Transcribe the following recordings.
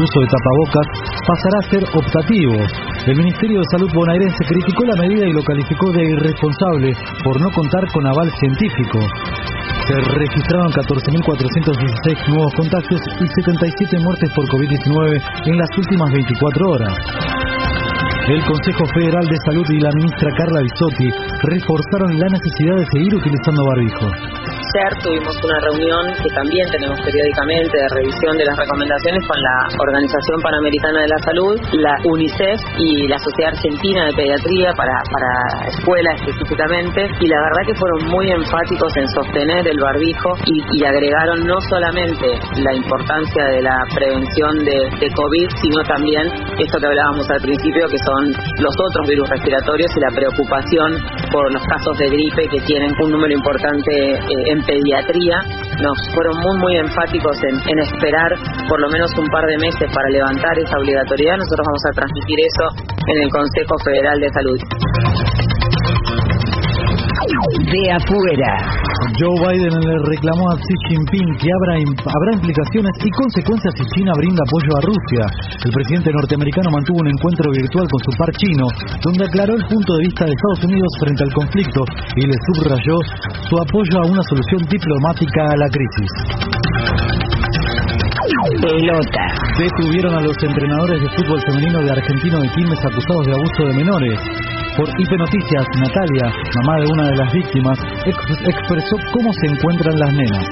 el uso de tapabocas pasará a ser optativo. El Ministerio de Salud bonaerense criticó la medida y lo calificó de irresponsable por no contar con aval científico. Se registraron 14.416 nuevos contagios y 77 muertes por COVID-19 en las últimas 24 horas. El Consejo Federal de Salud y la ministra Carla Bisotti reforzaron la necesidad de seguir utilizando barbijo. Ayer tuvimos una reunión que también tenemos periódicamente de revisión de las recomendaciones con la Organización Panamericana de la Salud, la UNICEF y la Sociedad Argentina de Pediatría para, para escuela específicamente. Y la verdad que fueron muy enfáticos en sostener el barbijo y, y agregaron no solamente la importancia de la prevención de, de COVID, sino también esto que hablábamos al principio que son los otros virus respiratorios y la preocupación por los casos de gripe que tienen un número importante eh, en pediatría nos fueron muy muy enfáticos en, en, esperar por lo menos un par de meses para levantar esa obligatoriedad. Nosotros vamos a transmitir eso en el Consejo Federal de Salud. De afuera. Joe Biden le reclamó a Xi Jinping que habrá, habrá implicaciones y consecuencias si China brinda apoyo a Rusia. El presidente norteamericano mantuvo un encuentro virtual con su par chino, donde aclaró el punto de vista de Estados Unidos frente al conflicto y le subrayó su apoyo a una solución diplomática a la crisis. Pelota. Detuvieron a los entrenadores de fútbol femenino de Argentino de Quilmes acusados de abuso de menores. Por IP Noticias, Natalia, mamá de una de las víctimas, ex- expresó cómo se encuentran las nenas.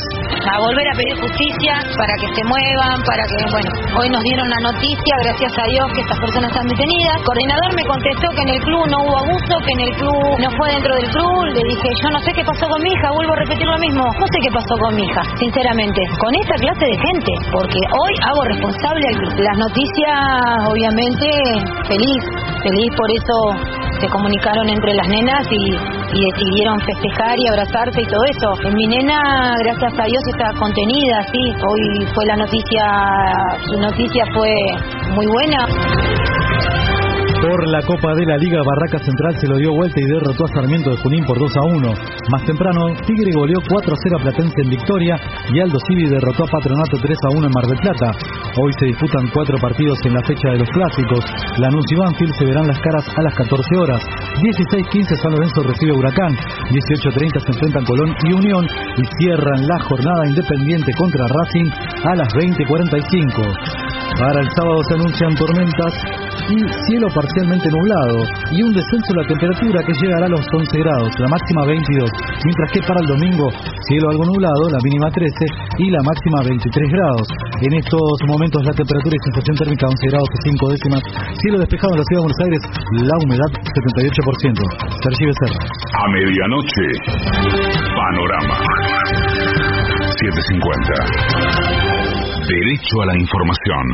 a volver a pedir justicia para que se muevan, para que, bueno, hoy nos dieron la noticia, gracias a Dios, que estas personas están detenidas. El coordinador me contestó que en el club no hubo abuso, que en el club no fue dentro del club. Le dije, yo no sé qué pasó con mi hija, vuelvo a repetir lo mismo. No sé qué pasó con mi hija, sinceramente, con esta clase de gente, porque hoy hago responsable al club. Las noticias, obviamente, feliz, feliz por eso se comunicaron entre las nenas y, y decidieron festejar y abrazarse y todo eso. Mi nena, gracias a Dios, está contenida, sí. Hoy fue la noticia, su noticia fue muy buena. Por la Copa de la Liga, Barraca Central se lo dio vuelta y derrotó a Sarmiento de Junín por 2 a 1. Más temprano, Tigre goleó 4 a 0 a Platense en Victoria y Aldo Civi derrotó a Patronato 3 a 1 en Mar del Plata. Hoy se disputan cuatro partidos en la fecha de los clásicos. Lanús y Banfield se verán las caras a las 14 horas. 16-15 San Lorenzo recibe Huracán. 18-30 se enfrentan Colón y Unión y cierran la jornada independiente contra Racing a las 20.45. Para el sábado se anuncian tormentas y cielo parcialmente nublado y un descenso de la temperatura que llegará a los 11 grados, la máxima 22, mientras que para el domingo cielo algo nublado, la mínima 13 y la máxima 23 grados. En estos momentos la temperatura y sensación térmica 11 grados y 5 décimas, cielo despejado en la ciudad de Buenos Aires, la humedad 78%. Sergi Becerra. A medianoche, Panorama 750. Derecho a la información.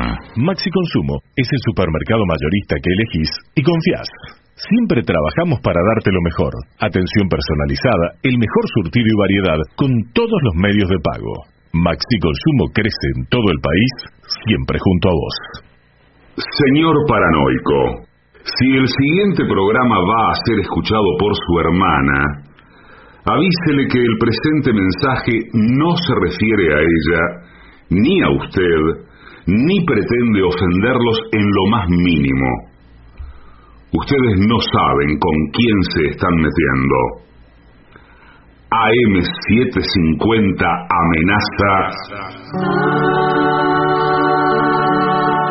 Maxi Consumo es el supermercado mayorista que elegís y confías. Siempre trabajamos para darte lo mejor. Atención personalizada, el mejor surtido y variedad con todos los medios de pago. Maxi Consumo crece en todo el país, siempre junto a vos. Señor paranoico, si el siguiente programa va a ser escuchado por su hermana, avísele que el presente mensaje no se refiere a ella, ni a usted, ni pretende ofenderlos en lo más mínimo. Ustedes no saben con quién se están metiendo. AM750 amenaza.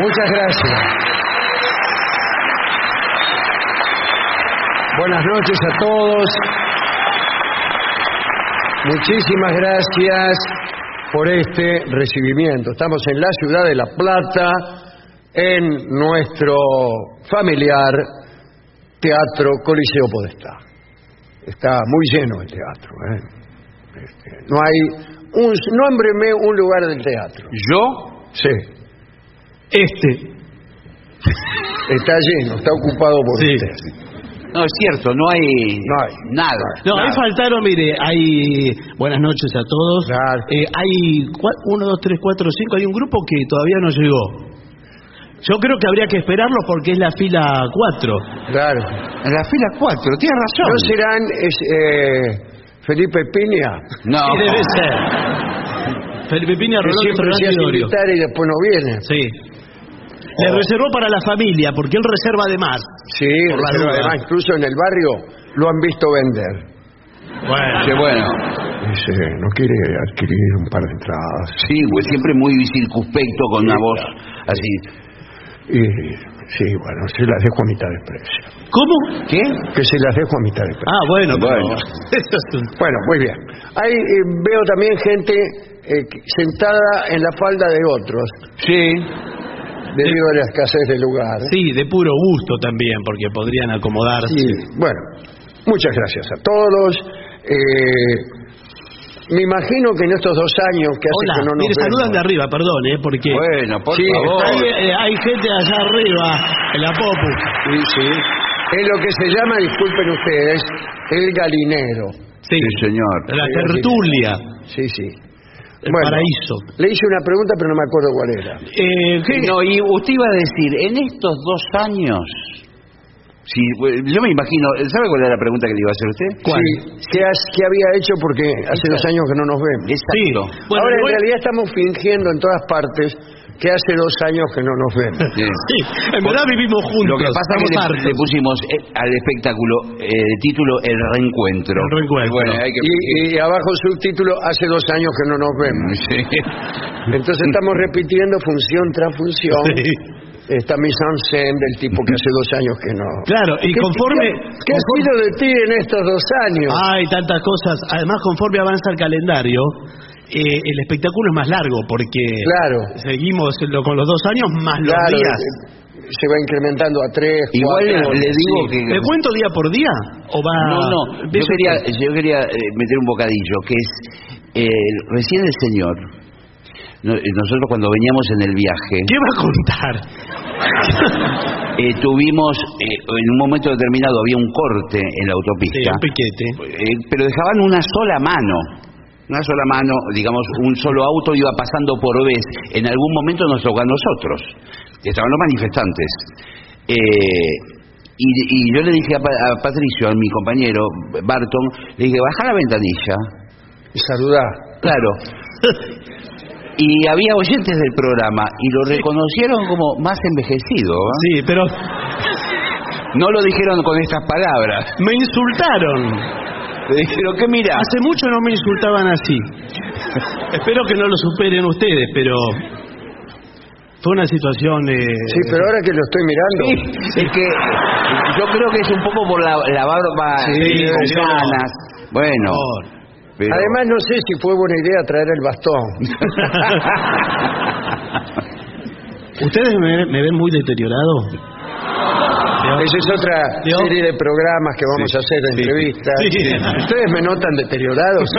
Muchas gracias. Buenas noches a todos. Muchísimas gracias por este recibimiento. Estamos en la ciudad de La Plata, en nuestro familiar Teatro Coliseo Podestá. Está muy lleno el teatro. ¿eh? Este, no hay un... Nómbreme un lugar del teatro. ¿Yo? Sí. Este. Está lleno, está ocupado por Sí. usted. No, es cierto, no hay, No hay. nada. No, Nada. ahí faltaron, mire, hay... Buenas noches a todos. Claro. Eh, hay cua- uno, dos, tres, cuatro, cinco. Hay un grupo que todavía no llegó. Yo creo que habría que esperarlo porque es la fila cuatro. Claro. En la fila 4, tiene razón. ¿No serán es, eh, Felipe Piña? No. Sí, debe ser. Felipe Piña, Que Rolando siempre se Fernández hace Dorio. invitar y después no viene. Sí. Le reservó para la familia porque él reserva de más. Sí, Por la pero duda. además incluso en el barrio lo han visto vender. Bueno. Qué bueno. Dice, no quiere adquirir un par de entradas. Sí, pues siempre muy circunspecto con una voz así. Y sí, bueno, se las dejo a mitad de precio. ¿Cómo? ¿Qué? Que se las dejo a mitad de precio. Ah, bueno, Bueno. Bueno, muy bien. Ahí eh, veo también gente eh, sentada en la falda de otros, Sí. Debido a la escasez de lugar. Sí, de puro gusto también, porque podrían acomodarse. Sí, bueno, muchas gracias a todos. Eh, me imagino que en estos dos años que hace Hola, que no nos mire, saludan de arriba, perdón, ¿eh? Porque Bueno, por Sí, favor. hay, eh, hay gente allá arriba, en la Popu. Sí, sí. Es lo que se llama, disculpen ustedes, el galinero. Sí, Sí, señor. la tertulia, Sí, sí. El Bueno. paraíso. Le hice una pregunta, pero no me acuerdo cuál era. Eh, ¿qué? No, y usted iba a decir, en estos dos años, si, yo me imagino, ¿sabe cuál era la pregunta que le iba a hacer usted? ¿Cuál? Sí, ¿qué, has- qué había hecho? Porque hace dos años que no nos vemos. Exacto. Bueno, Ahora, en realidad estamos fingiendo en todas partes que hace dos años que no nos vemos. Sí. Sí, en verdad vivimos juntos. Lo que pasa es que le, pusimos eh, al espectáculo eh, título El Reencuentro. El Reencuentro. Bueno, hay que... Y, y abajo subtítulo, hace dos años que no nos vemos. Sí. Entonces estamos repitiendo función tras función. Sí. Esta mise en scène del tipo que hace dos años que no. Claro, y ¿Qué- conforme... ¿Qué, qué ha sido de ti en estos dos años? Hay tantas cosas. Además, conforme avanza el calendario, eh, el espectáculo es más largo porque Claro. seguimos lo- con los dos años más los Claro, días. eh, se va incrementando a tres. Igual le, cuatro. le digo Sí. que... ¿Le cuento día por día? ¿O va.? No, no, yo quería, yo quería eh, meter un bocadillo, que es, eh, recién el señor, eh, nosotros cuando veníamos en el viaje, ¿Qué va a contar? eh, tuvimos, eh, en un momento determinado había un corte en la Sí, autopista, un piquete. eh, pero dejaban una sola mano. Una sola mano, digamos, un solo auto iba pasando por vez. En algún momento nos tocó a nosotros. Estaban los manifestantes. Eh, y, y yo le dije a, Pa- a Patricio, a mi compañero Barton, le dije, baja la ventanilla. Y saludá. Claro. Y había oyentes del programa y lo reconocieron como más envejecido. Sí, pero No lo dijeron con estas palabras. me insultaron. Le dijeron, ¿qué mira? Hace mucho no me insultaban así. Espero que no lo superen ustedes, pero fue una situación. Eh, Sí, pero ahora que lo estoy mirando. Sí, es que yo creo que es un poco por la, la barba Sí, con sí. canas. Bueno, pero- Además, no sé si fue buena idea traer el bastón. ¿Ustedes me, me ven muy deteriorado? Esa es otra serie de programas que vamos a hacer de entrevistas. Sí. Ustedes me notan deteriorados.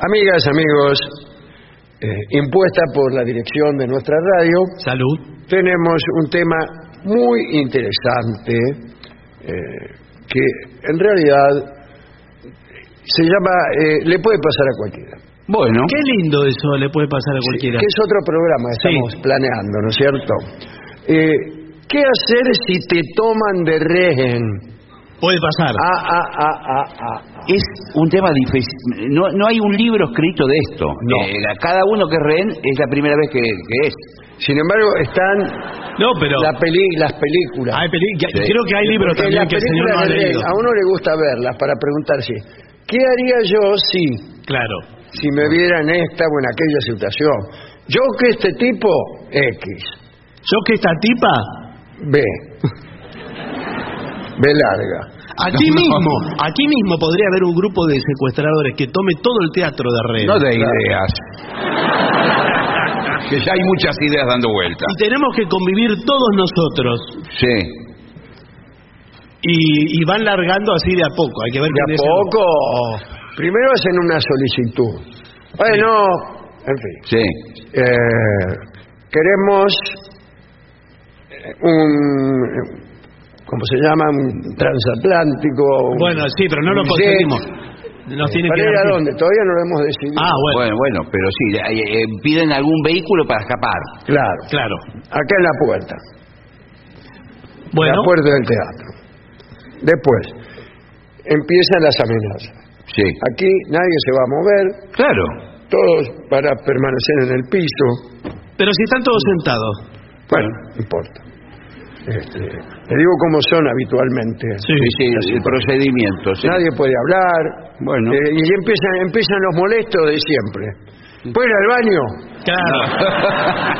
Amigas, amigos, eh, impuesta por la dirección de nuestra radio, Salud. tenemos un tema muy interesante eh, que en realidad se llama eh, Le puede pasar a cualquiera. Bueno, Qué lindo eso le puede pasar a cualquiera. Que es otro programa que Sí. estamos planeando, ¿no es cierto? Eh, ¿Qué hacer si te toman de rehén? Puede pasar. Ah, ah, ah, ah, ah. es un tema difícil. No, no hay un libro escrito de esto. No. Eh, cada uno que es rehén es la primera vez que, que es. Sin embargo, están No, pero la peli- las películas. hay peli- que- Sí. creo que hay libros Porque también que el señor no ha rehén, a uno le gusta verlas para preguntarse, ¿qué haría yo si, Claro. Si me viera en esta o en aquella situación? Yo que este tipo, X, Yo que esta tipa, B. B larga. aquí mismo, aquí mismo podría haber un grupo de secuestradores que tome todo el teatro de redes. No de ideas. que ya hay muchas ideas dando vuelta. Y tenemos que convivir todos nosotros. Sí. Y, y van largando así de a poco. Hay que ver De a poco, primero hacen una solicitud. Bueno, en fin. Sí. Eh, queremos eh, un, ¿cómo se llama? Un transatlántico. un- Bueno, sí, pero no lo conseguimos. Nos tiene ¿Para que ir a dónde? Todavía no lo hemos decidido. Ah, bueno, Bueno, bueno, pero sí, eh, eh, piden algún vehículo para escapar. Claro, claro. acá en la puerta. Bueno, La puerta del teatro. Después, empiezan las amenazas. Sí. Aquí nadie se va a mover, Claro. todos van a permanecer en el piso. pero si están todos sentados. Bueno, no importa. Este, le digo cómo son habitualmente. Sí, sí, el procedimiento. sí. Nadie puede hablar. Bueno. Eh, y empiezan, empiezan los molestos de siempre. ¿Puede ir al baño? Claro.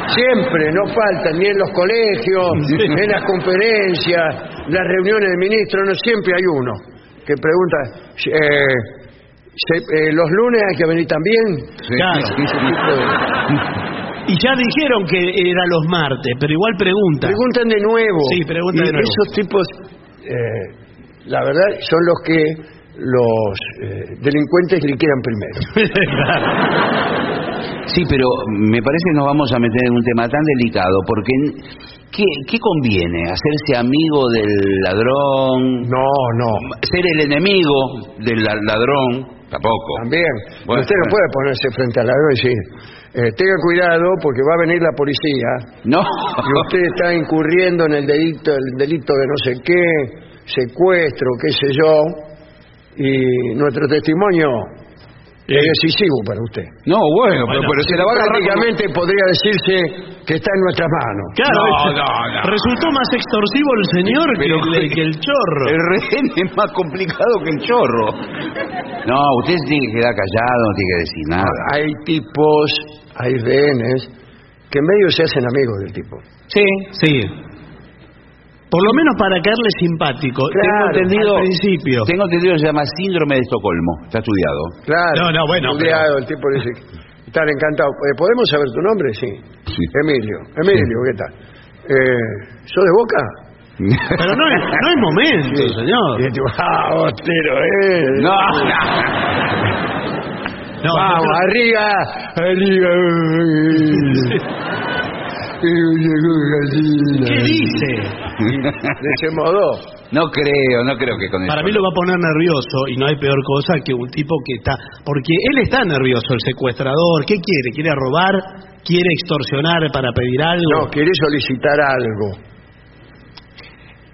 Siempre, no faltan, ni en los colegios, en las conferencias, las reuniones de ministros, no siempre hay uno que pregunta, eh, se- eh, ¿los lunes hay que venir también? Sí, Claro. sí, sí. Y ya dijeron que era los martes, pero igual pregunta. Preguntan de nuevo. Sí, preguntan Y de nuevo. Esos tipos, eh, la verdad, son los que los eh, delincuentes liquidan primero. Sí, pero me parece que nos vamos a meter en un tema tan delicado, porque ¿qué, qué conviene? ¿Hacerse amigo del ladrón? No, no. ¿Ser el enemigo del la- ladrón? Tampoco. También. Bueno, Usted no bueno. puede ponerse frente al ladrón y decir, eh, tenga cuidado porque va a venir la policía No. y usted está incurriendo en el delito, el delito de no sé qué, secuestro, qué sé yo, y nuestro testimonio es decisivo para usted. No, bueno, pero, Bueno, pero se la va como- Prácticamente podría decirse que está en nuestras manos. Claro, No, no, no. resultó más extorsivo el señor que, Pero- el- que el chorro. El rehén es más complicado que el chorro. No, usted se tiene que quedar callado, no tiene que decir nada. Hay tipos, hay rehenes, que en medio se hacen amigos del tipo. Sí, sí. Por lo menos para caerle simpático. Claro, Tengo entendido al principio. Tengo entendido que se llama síndrome de Estocolmo. Está estudiado. Claro. No, no, bueno, Googleado, el tipo dice, están encantado. Eh, ¿Podemos saber tu nombre? Sí. Sí. Emilio. Emilio, ¿qué tal? Eh, ¿Sos de Boca? Pero no es, no es momento, señor. el tipo, ah, eh. No, No, Vamos, no, arriba, arriba. ¿Qué dice? De ese modo, no creo, no creo que con eso. Para mí lo va a poner nervioso y no hay peor cosa que un tipo que está... Porque él está nervioso, el secuestrador. ¿Qué quiere? ¿Quiere robar? ¿Quiere extorsionar para pedir algo? no, quiere solicitar algo.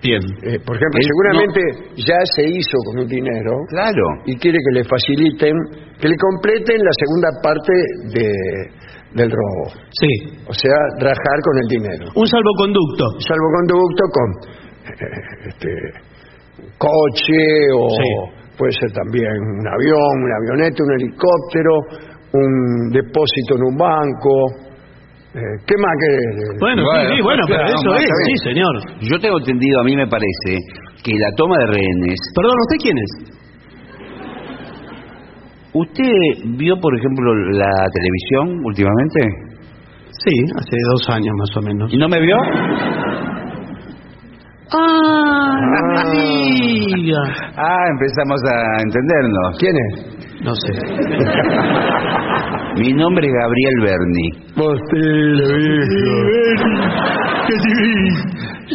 Bien. Eh, por ejemplo, Él seguramente ya se hizo con un dinero Claro. y quiere que le faciliten, que le completen la segunda parte de, del robo. Sí. O sea, rajar con el dinero. Un salvoconducto. Salvoconducto con eh, este, coche o Sí. puede ser también un avión, una avioneta, un helicóptero, un depósito en un banco. Eh, ¿Qué más querés? Bueno, sí, Bueno, sí, bueno, pero claro, eso no, es, sí, señor. Yo tengo entendido, a mí me parece, que la toma de rehenes. Perdón, ¿usted quién es? ¿Usted vio, por ejemplo, la televisión últimamente? Sí, hace dos años más o menos. ¿Y no me vio? ¡Ah! no me diga. Ah, empezamos a entendernos. ¿Quién es? No sé. Mi nombre es Gabriel Berni. ¿Qué sí?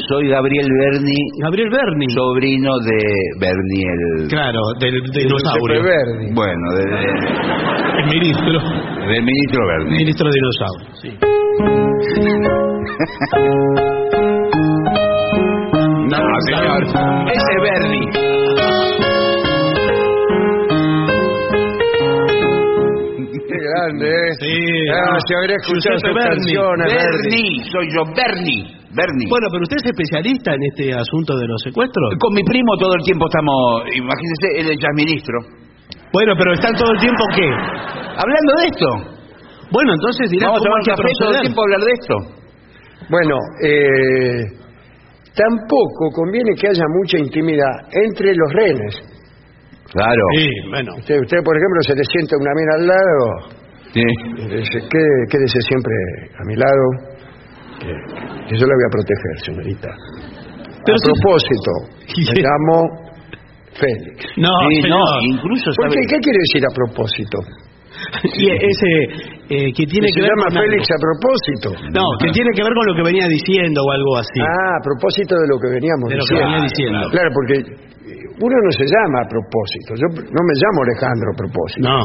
Soy Gabriel Berni, Gabriel Berni. sobrino de Berni el... Claro, del dinosaurio. Verdi. Bueno, de- de- El ministro. del ministro Berni. Ministro dinosaurio. Sí. No, señor. Ese es Berni. Qué grande, ¿eh? Sí. Ah, si habré escuchado Giuseppe sus Verdi. canciones, Verdi. Berni, soy yo, Berni. Berni. Bueno, pero usted es especialista en este asunto de los secuestros. Con mi primo todo el tiempo estamos, imagínese, él es ya ministro. Bueno, pero están todo el tiempo qué? Hablando de esto. Bueno, entonces dirá Vamos a cómo tomar café todo el tiempo a hablar de esto. Bueno, eh, tampoco conviene que haya mucha intimidad entre los renes. Claro. Sí, bueno. Usted, usted, por ejemplo, se le sienta una mina al lado Sí. y le dice, "Qué- quédese siempre a mi lado, yo la voy a proteger, señorita. Pero a si- propósito, me llamo Félix. No, Sí, no, incluso ¿Por sabe... qué? ¿Qué quiere decir a propósito? Y ese eh, que tiene ¿Se que ver llama con algo. Félix a propósito? No, que tiene que ver con lo que venía diciendo o algo así. Ah, a propósito de lo que veníamos De lo que diciendo. venía diciendo. Claro, porque uno no se llama a propósito. Yo no me llamo Alejandro a propósito. No.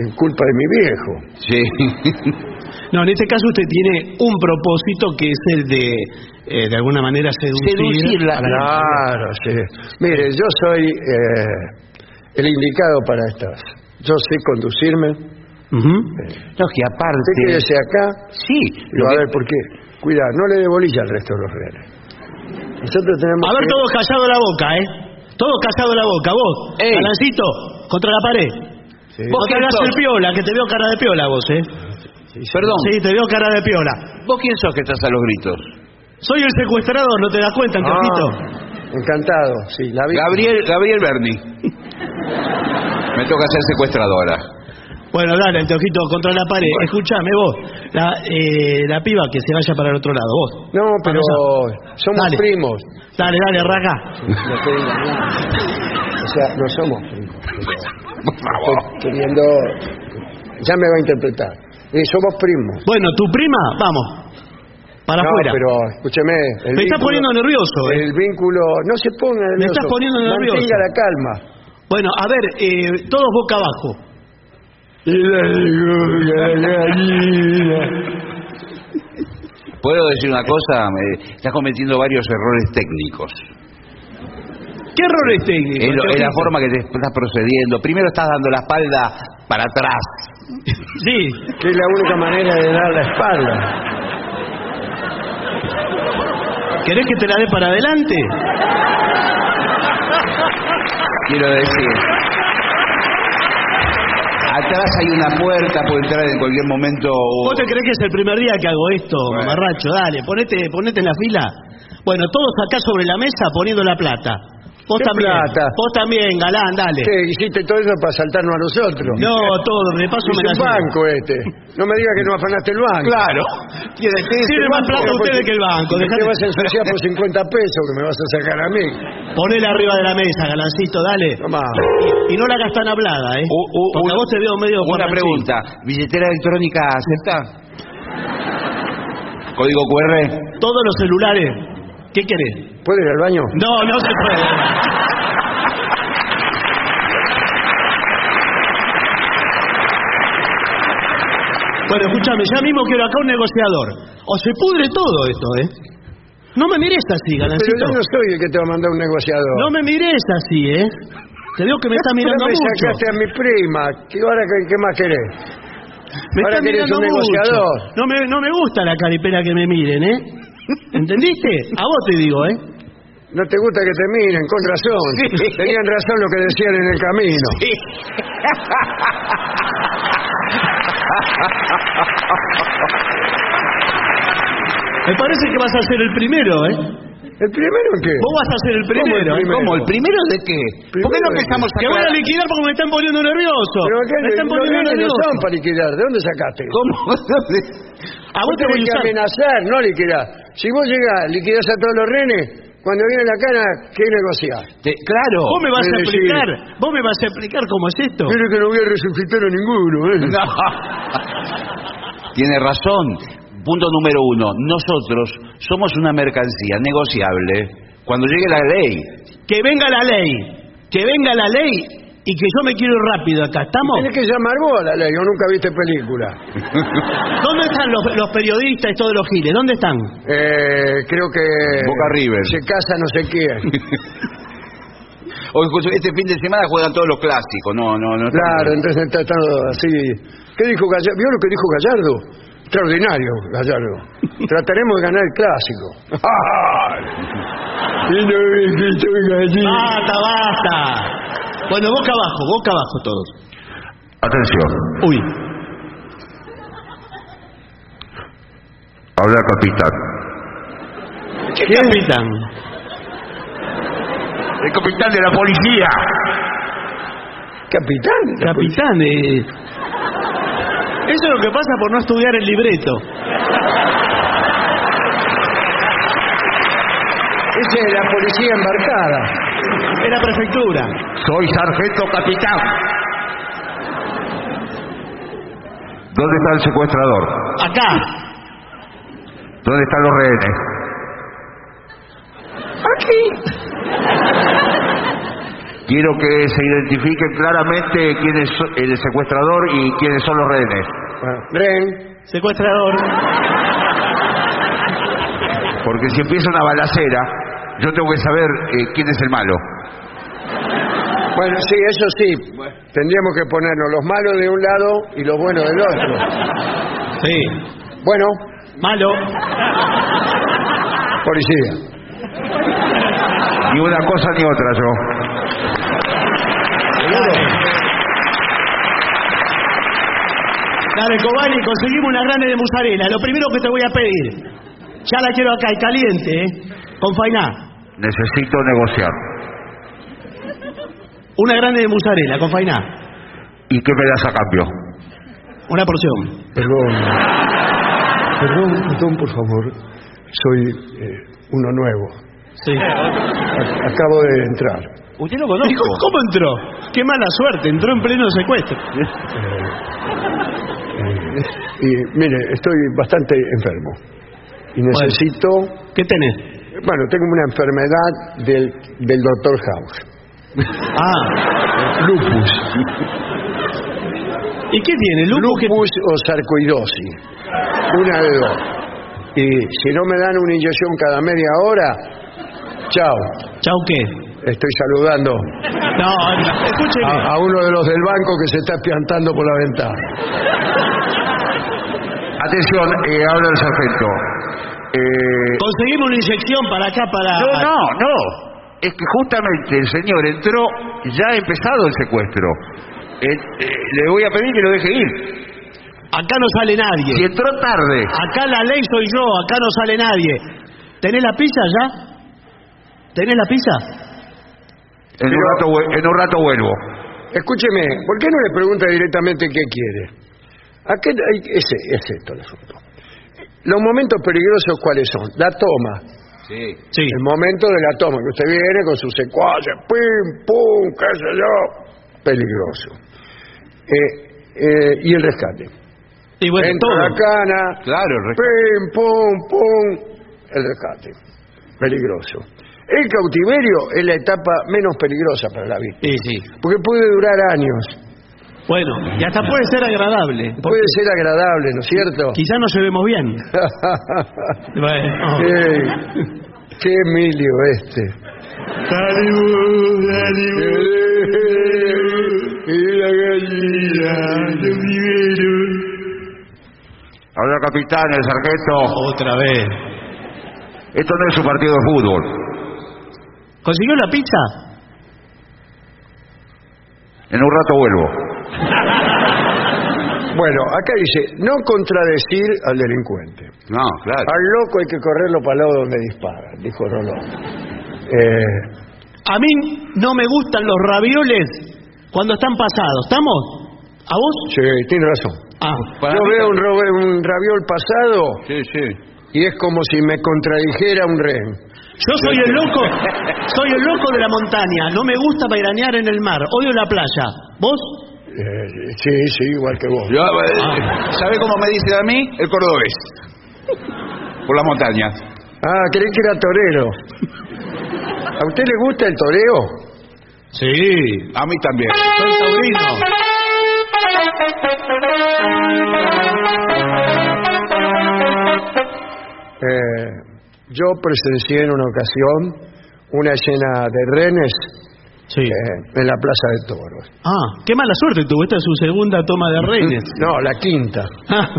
Es culpa de mi viejo. Sí. No, en este caso usted tiene un propósito que es el de, eh, de alguna manera, seducir. Seducirla. Claro, sí. Mire, yo soy eh, el indicado para estas. Yo sé conducirme. Ujú. No, que Usted aparte... quédese acá. Sí. A ver por qué. Cuidado, no le dé bolilla al resto de los reales. Nosotros tenemos A ver, que- todos callados la boca, ¿eh? Todos callados la boca. Vos, Ey. Galancito, contra la pared. Sí. Vos que hagas el piola, que te veo cara de piola vos, ¿eh? Perdón, Sí, te veo cara de piola. ¿vos quién sos que estás a los gritos? Soy el secuestrador, ¿no te das cuenta, Antojito? Ah, encantado, sí, la vi. Gabriel, Gabriel Berni. Me toca ser secuestradora. Bueno, dale, Antojito, contra la pared. Escuchame vos, la, eh, la piba que se vaya para el otro lado, vos. No, pero somos Dale. primos. Dale, dale, raga. No te nada. O sea, no somos primos. pero Por favor. Estoy queriendo. Ya me va a interpretar. Somos primos. Bueno, tu prima, vamos. Para no, afuera. pero escúcheme. el Me estás vínculo- poniendo nervioso, ¿eh? El vínculo. No se ponga nervioso. estás poniendo nervioso. Mantenga la calma. Bueno, a ver, eh, todos boca abajo. ¿Puedo decir una cosa? Me- estás cometiendo varios errores técnicos. ¿Qué errores técnicos? Es, lo- es la forma que te estás procediendo. Primero estás dando la espalda para atrás. Sí. Que es la única manera de dar la espalda. ¿Querés que te la dé para adelante? Quiero decir, atrás hay una puerta, puede entrar en cualquier momento. ¿Vos te crees que es el primer día que hago esto, Bueno. mamarracho? Dale, ponete, ponete en la fila. Bueno, todos acá sobre la mesa poniendo la plata. Vos ¿Qué también. plata? Vos también, galán, dale. ¿Qué? Hiciste todo eso para saltarnos a nosotros. No, todo, de paso me la un llevo. banco este. No me diga que no afanaste el banco. Claro. Tiene Tiene más plata ustedes que el banco. ¿Por qué dejate- vas a ensuciar por 50 pesos que me vas a sacar a mí? Ponela arriba de la mesa, galancito, dale. Tomá. Y no la hagas tan hablada, ¿eh? Porque un- vos te veo medio Una pregunta. ¿Billetera electrónica acepta? ¿Código QR? Todos los celulares. ¿Qué querés? ¿Puedo ir al baño? No, no se puede. Bueno, escúchame, ya mismo quiero acá un negociador. O se pudre todo esto, ¿eh? No me mires así, Pero Galancito. yo no soy el que te va a mandar un negociador. No me mires así, ¿eh? Te veo que me estás mirando Pero me mucho. sacaste a mi prima. ¿Qué, ahora, qué, qué más querés? Me Ahora estás querés mirando un mucho. negociador. No me, no me gusta la caripela que me miren, ¿eh? ¿Entendiste? A vos te digo, ¿eh? No te gusta que te miren, con razón. Tenían razón lo que decían en el camino. Me parece que vas a ser el primero, ¿eh? ¿El primero en qué? Vos vas a ser el primero. ¿Cómo el ¿Cómo? ¿El primero de qué? ¿Por qué no Primero empezamos a Que voy a liquidar porque me están poniendo nervioso. Pero acá me están poniendo no nervioso. son para liquidar. ¿De dónde sacaste? ¿Cómo? A vos te voy a tenés que usar. amenazar, no liquidar. Si vos llegás, liquidás a todos los renes, cuando viene la cana, ¿qué negociar? Te- claro. Vos me vas a Es decir- explicar. Vos me vas a explicar cómo es esto. Mire que no voy a resucitar a ninguno, ¿eh? No. Tiene razón. Punto número uno. Nosotros somos una mercancía negociable cuando llegue la ley. Que venga la ley. Que venga la ley y que yo me quiero ir rápido acá. ¿Estamos? Tenés que llamar vos a la ley, o nunca viste película. ¿Dónde están los, los periodistas y todos los giles? ¿Dónde están? Eh, creo que... Boca River. Se casa no sé quién. O este fin de semana juegan todos los clásicos. No, no, no. Claro, entonces está todo así. ¿Qué dijo Gallardo? ¿Vio lo que dijo Gallardo? Extraordinario, Gallardo. Trataremos de ganar el clásico. Y no viejito gallina. Basta, basta. Bueno, boca abajo, boca abajo todos. Atención, Uy. habla capitán. ¿Qué capitán? El capitán de la policía. Capitán. Capitán, eh. Eso es lo que pasa por no estudiar el libreto. Esa es la policía embarcada. Es la prefectura. Soy sargento capitán. ¿Dónde está el secuestrador? Acá. ¿Dónde están los rehenes? Quiero que se identifique claramente quién es el secuestrador y quiénes son los rehenes. Ah, Ren. Secuestrador. Porque si empieza una balacera, yo tengo que saber eh, quién es el malo. Bueno, sí, eso sí. Tendríamos que ponernos los malos de un lado y los buenos del otro. Sí. Bueno, Malo. policía. Ni una cosa ni otra yo. Dale, Cobani, conseguimos una grande de musarela. Lo primero que te voy a pedir. Ya la quiero acá y caliente, ¿eh? Con fainá. Necesito negociar. Una grande de musarela, con fainá. ¿Y qué me das a cambio? Una porción. Perdón. Perdón, perdón, por favor. Soy eh, uno nuevo. Sí. A- acabo de entrar. Usted lo ¿Y conoce. ¿Cómo, cómo entró? Qué mala suerte, entró en pleno secuestro. Eh, y mire, estoy bastante enfermo. Y necesito. ¿Qué tenés? Bueno, tengo una enfermedad del, del doctor House. Ah. Lupus. ¿Y qué tiene? Lupus. que- Lupus o sarcoidosis. Una de dos. Y si no me dan una inyección cada media hora, chao. ¿Chau qué? Estoy saludando No, escúcheme. a, a uno de los del banco que se está espiantando por la ventana. Atención, eh, habla el sargento. Eh, Conseguimos una inyección para acá, para... no, no, no. Es que justamente el señor entró, ya ha empezado el secuestro. Eh, eh, le voy a pedir que lo deje ir. Acá no sale Si nadie. entró tarde, Acá la ley soy yo, acá no sale nadie. ¿Tenés la pizza ya? ¿Tenés la pizza? en, un rato, en un rato vuelvo. Escúcheme, ¿por qué no le pregunta directamente qué quiere? ¿A qué, ese, es esto el asunto. Los momentos peligrosos, ¿cuáles son? La toma. Sí. Sí. El momento de la toma, que usted viene con sus secuaces, pim, pum, qué sé yo. Peligroso. Eh, eh, y el rescate. Y bueno, Entra todo. la cana, Claro, el rescate. pim, pum, pum, el rescate. Peligroso. El cautiverio es la etapa menos peligrosa para la víctima, Sí, sí. porque puede durar años. Bueno, y hasta puede ser agradable. Puede ser agradable, ¿no es cierto? Quizá nos llevemos bien. Bueno. Ey, qué Emilio este. Y la gallina, lo primero. Habla capitán, el sargento. Otra vez. Esto no es un partido de fútbol. ¿Consiguió la pizza? En un rato vuelvo. Bueno, acá dice, no contradecir al delincuente. No, claro. Al loco hay que correrlo para el lado donde dispara, dijo Rolón. Eh, A mí no me gustan los ravioles cuando están pasados. ¿Estamos? ¿A vos? sí, tiene razón. Ah, Yo veo un raviol pasado Sí, sí. y es como si me contradijera un rehén. yo soy el loco, soy el loco de la montaña. No me gusta veranear en el mar. Odio la playa. ¿Vos? Eh, sí, sí, igual que vos. Yo, eh, ¿Sabe cómo me dicen a mí? El cordobés. Por la montaña. Ah, creí que era torero. ¿A usted le gusta el toreo? Sí. A mí también. Soy taurino. Eh, yo presencié en una ocasión una escena de renes Sí. eh, en la Plaza de Toros. Ah, qué mala suerte tuvo. Esta es su segunda toma de reines. No, la quinta. Ah,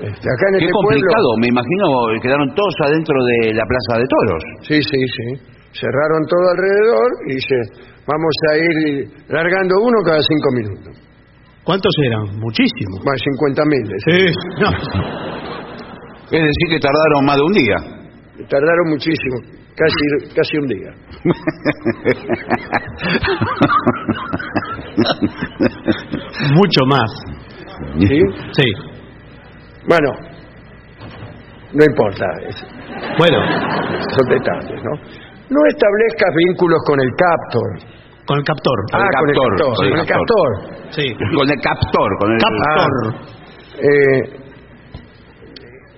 Este, acá en Qué este complicado. pueblo. Me imagino que quedaron todos adentro de la plaza de toros. Sí, sí, sí. Cerraron todo alrededor y dice, vamos a ir largando uno cada cinco minutos. ¿Cuántos eran? Muchísimos. Más 50 mil. Sí. No. Es decir, que tardaron más de un día. Tardaron muchísimo, casi, casi un día. Mucho más. ¿Sí? Sí. Bueno, no importa, Bueno, son detalles, ¿no? No establezcas vínculos con el captor. con el captor. Ah, con el captor, con el con el captor. captor. Sí. Con el captor. Con el... Captor. Eh,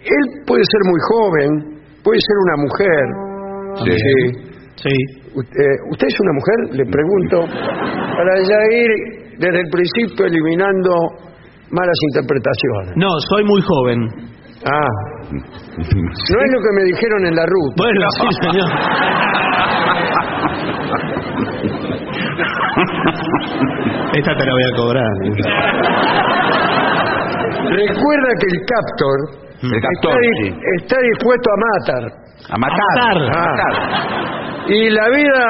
él puede ser muy joven, puede ser una mujer. Sí. Sí. Usted, ¿Usted es una mujer? Le pregunto, para ya ir desde el principio eliminando malas interpretaciones. No, soy muy joven. Ah, no es lo que me dijeron en la ruta. Bueno, sí, señor. Esta te la voy a cobrar. Recuerda que el captor, El captor, está, di- sí. está dispuesto a matar. A matar. A matar. A matar. Y la vida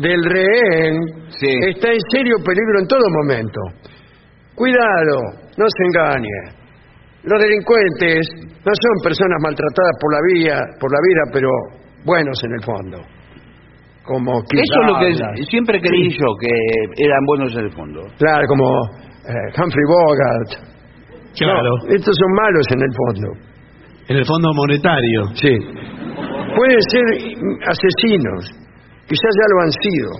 del rehén Sí. está en serio peligro en todo momento. Cuidado, no se engañe. Los delincuentes no son personas maltratadas por la vida, por la vida, pero buenos en el fondo. Como Eso es lo que siempre creí yo, que eran buenos en el fondo. Claro, como eh, Humphrey Bogart. Claro. No, estos son malos en el fondo. En el fondo monetario. Sí. Pueden ser asesinos. Quizás ya lo han sido.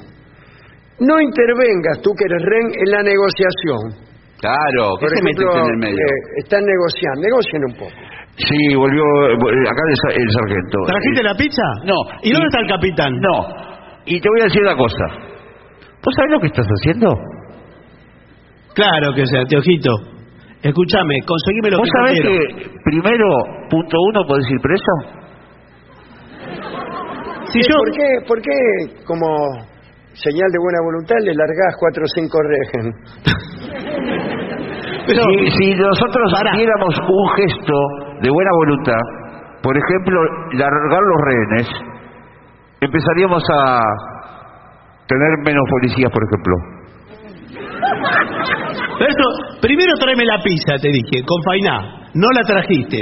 No intervengas tú que eres rehén en la negociación. Claro, ¿qué Por ejemplo, en el medio? eh, están negociando. Negocien un poco. Sí, volvió vol- acá el, sa- el sargento. ¿Trajiste la pizza? No. ¿Y dónde está el capitán? No. Y te voy a decir una cosa. ¿Vos sabés lo que estás haciendo? Claro que sea, Teojito. Escúchame, conseguime lo ¿Vos que yo sabés quiero. que primero, punto uno, podés ir preso? Si ¿Qué- yo... ¿Por, qué, ¿Por qué, como señal de buena voluntad, le largás cuatro o cinco regen? Pero, si, si nosotros Pará. diéramos un gesto de buena voluntad, por ejemplo, largar los rehenes, empezaríamos a tener menos policías, por ejemplo. Berto, primero tráeme la pizza, te dije, con fainá. No la trajiste.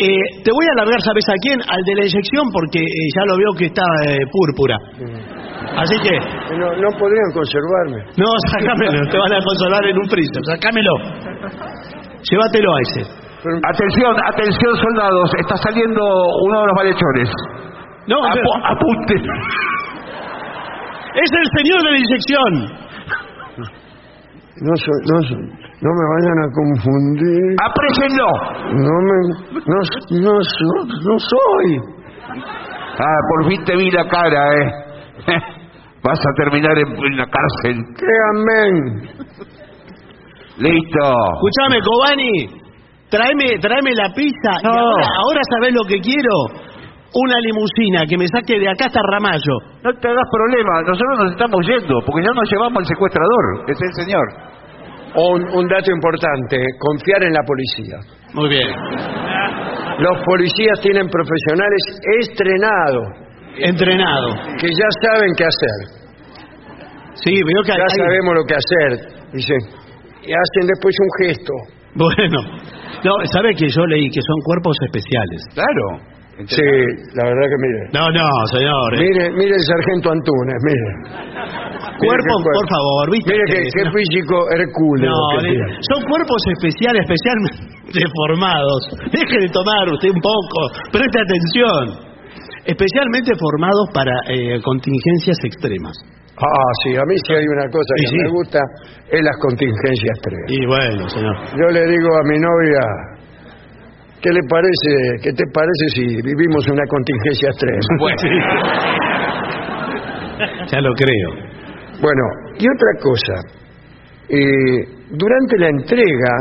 Eh, te voy a alargar, ¿sabes a quién? Al de la inyección, porque eh, ya lo veo que está eh, púrpura. Así que, No, no podrían conservarme. no, sácamelo, te van a consolar en un freezer, sácamelo. Llévatelo a ese. Pero- Atención, atención soldados, está saliendo uno de los malhechores. No, Apu- apunte. es el señor de la inyección. No, soy- no, soy- no me vayan a confundir. ¡Aprésenlo! No me. No, no, so- no soy. Ah, por fin te vi la cara, ¿eh? Vas a terminar en, en la cárcel. Créanme. Listo. Escuchame, Cobani, tráeme, tráeme la pizza. Y ahora, ahora sabes lo que quiero. Una limusina que me saque de acá hasta Ramallo. No te hagas problema, nosotros nos estamos yendo, porque ya nos llevamos al secuestrador, que es el señor. Un, un dato importante: confiar en la policía. Muy bien. Los policías tienen profesionales estrenados Entrenado. que ya saben qué hacer. Sí, veo que Ya hay- sabemos lo que hacer. Dice, y hacen después un gesto. Bueno, no, ¿sabe que yo leí que son cuerpos especiales? Claro. Sí, la verdad que mire. No, no, señor. eh. Mire, mire el sargento Antunes, mire. Cuerpo, por favor, ¿viste? Mire que- qué no. físico hercúleo No, que le- son cuerpos especiales, especialmente formados. Deje de tomar usted un poco, preste atención. Especialmente formados para eh, contingencias extremas. Ah, sí, a mí sí hay una cosa Sí, que sí. me gusta, es las contingencias extremas. Y bueno, señor. Yo le digo a mi novia, ¿qué le parece, qué te parece si vivimos una contingencia extrema? Ya lo creo. Bueno, y otra cosa, eh, durante la entrega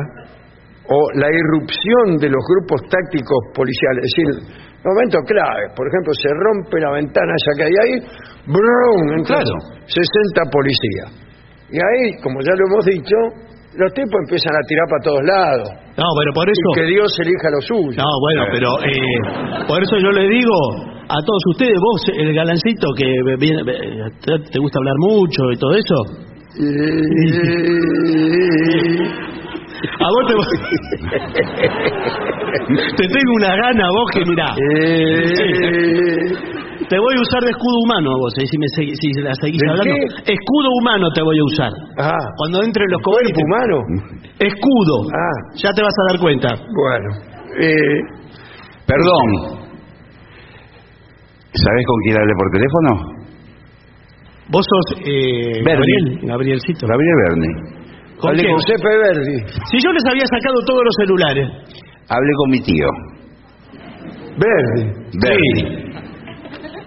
o la irrupción de los grupos tácticos policiales, es decir, momento clave, por ejemplo, se rompe la ventana esa que hay ahí, ¡brum! entran Claro. 60 policías. Y ahí, como ya lo hemos dicho, los tipos empiezan a tirar para todos lados. No, bueno, por Y eso. que Dios elija lo suyo. No, bueno, pero eh, por eso yo le digo a todos ustedes, vos, el galancito que viene, eh, te, te gusta hablar mucho y todo eso, a vos te, te tengo una gana, vos que mirá, te voy a usar de escudo humano a vos, eh, si, me segui- si la seguís ¿De hablando. Escudo humano te voy a usar. Ah, Cuando entre los cuerpo cobardes. humano. Escudo. Ah, Ya te vas a dar cuenta. bueno. Eh, Perdón. ¿Sabés con quién hablé por teléfono? Vos sos eh, Berni. Gabriel, Gabrielcito. Gabriel Berni. ¿Con hablé quién? con Giuseppe Verdi. Si yo les había sacado todos los celulares. Hablé con mi tío. Verdi. Berni.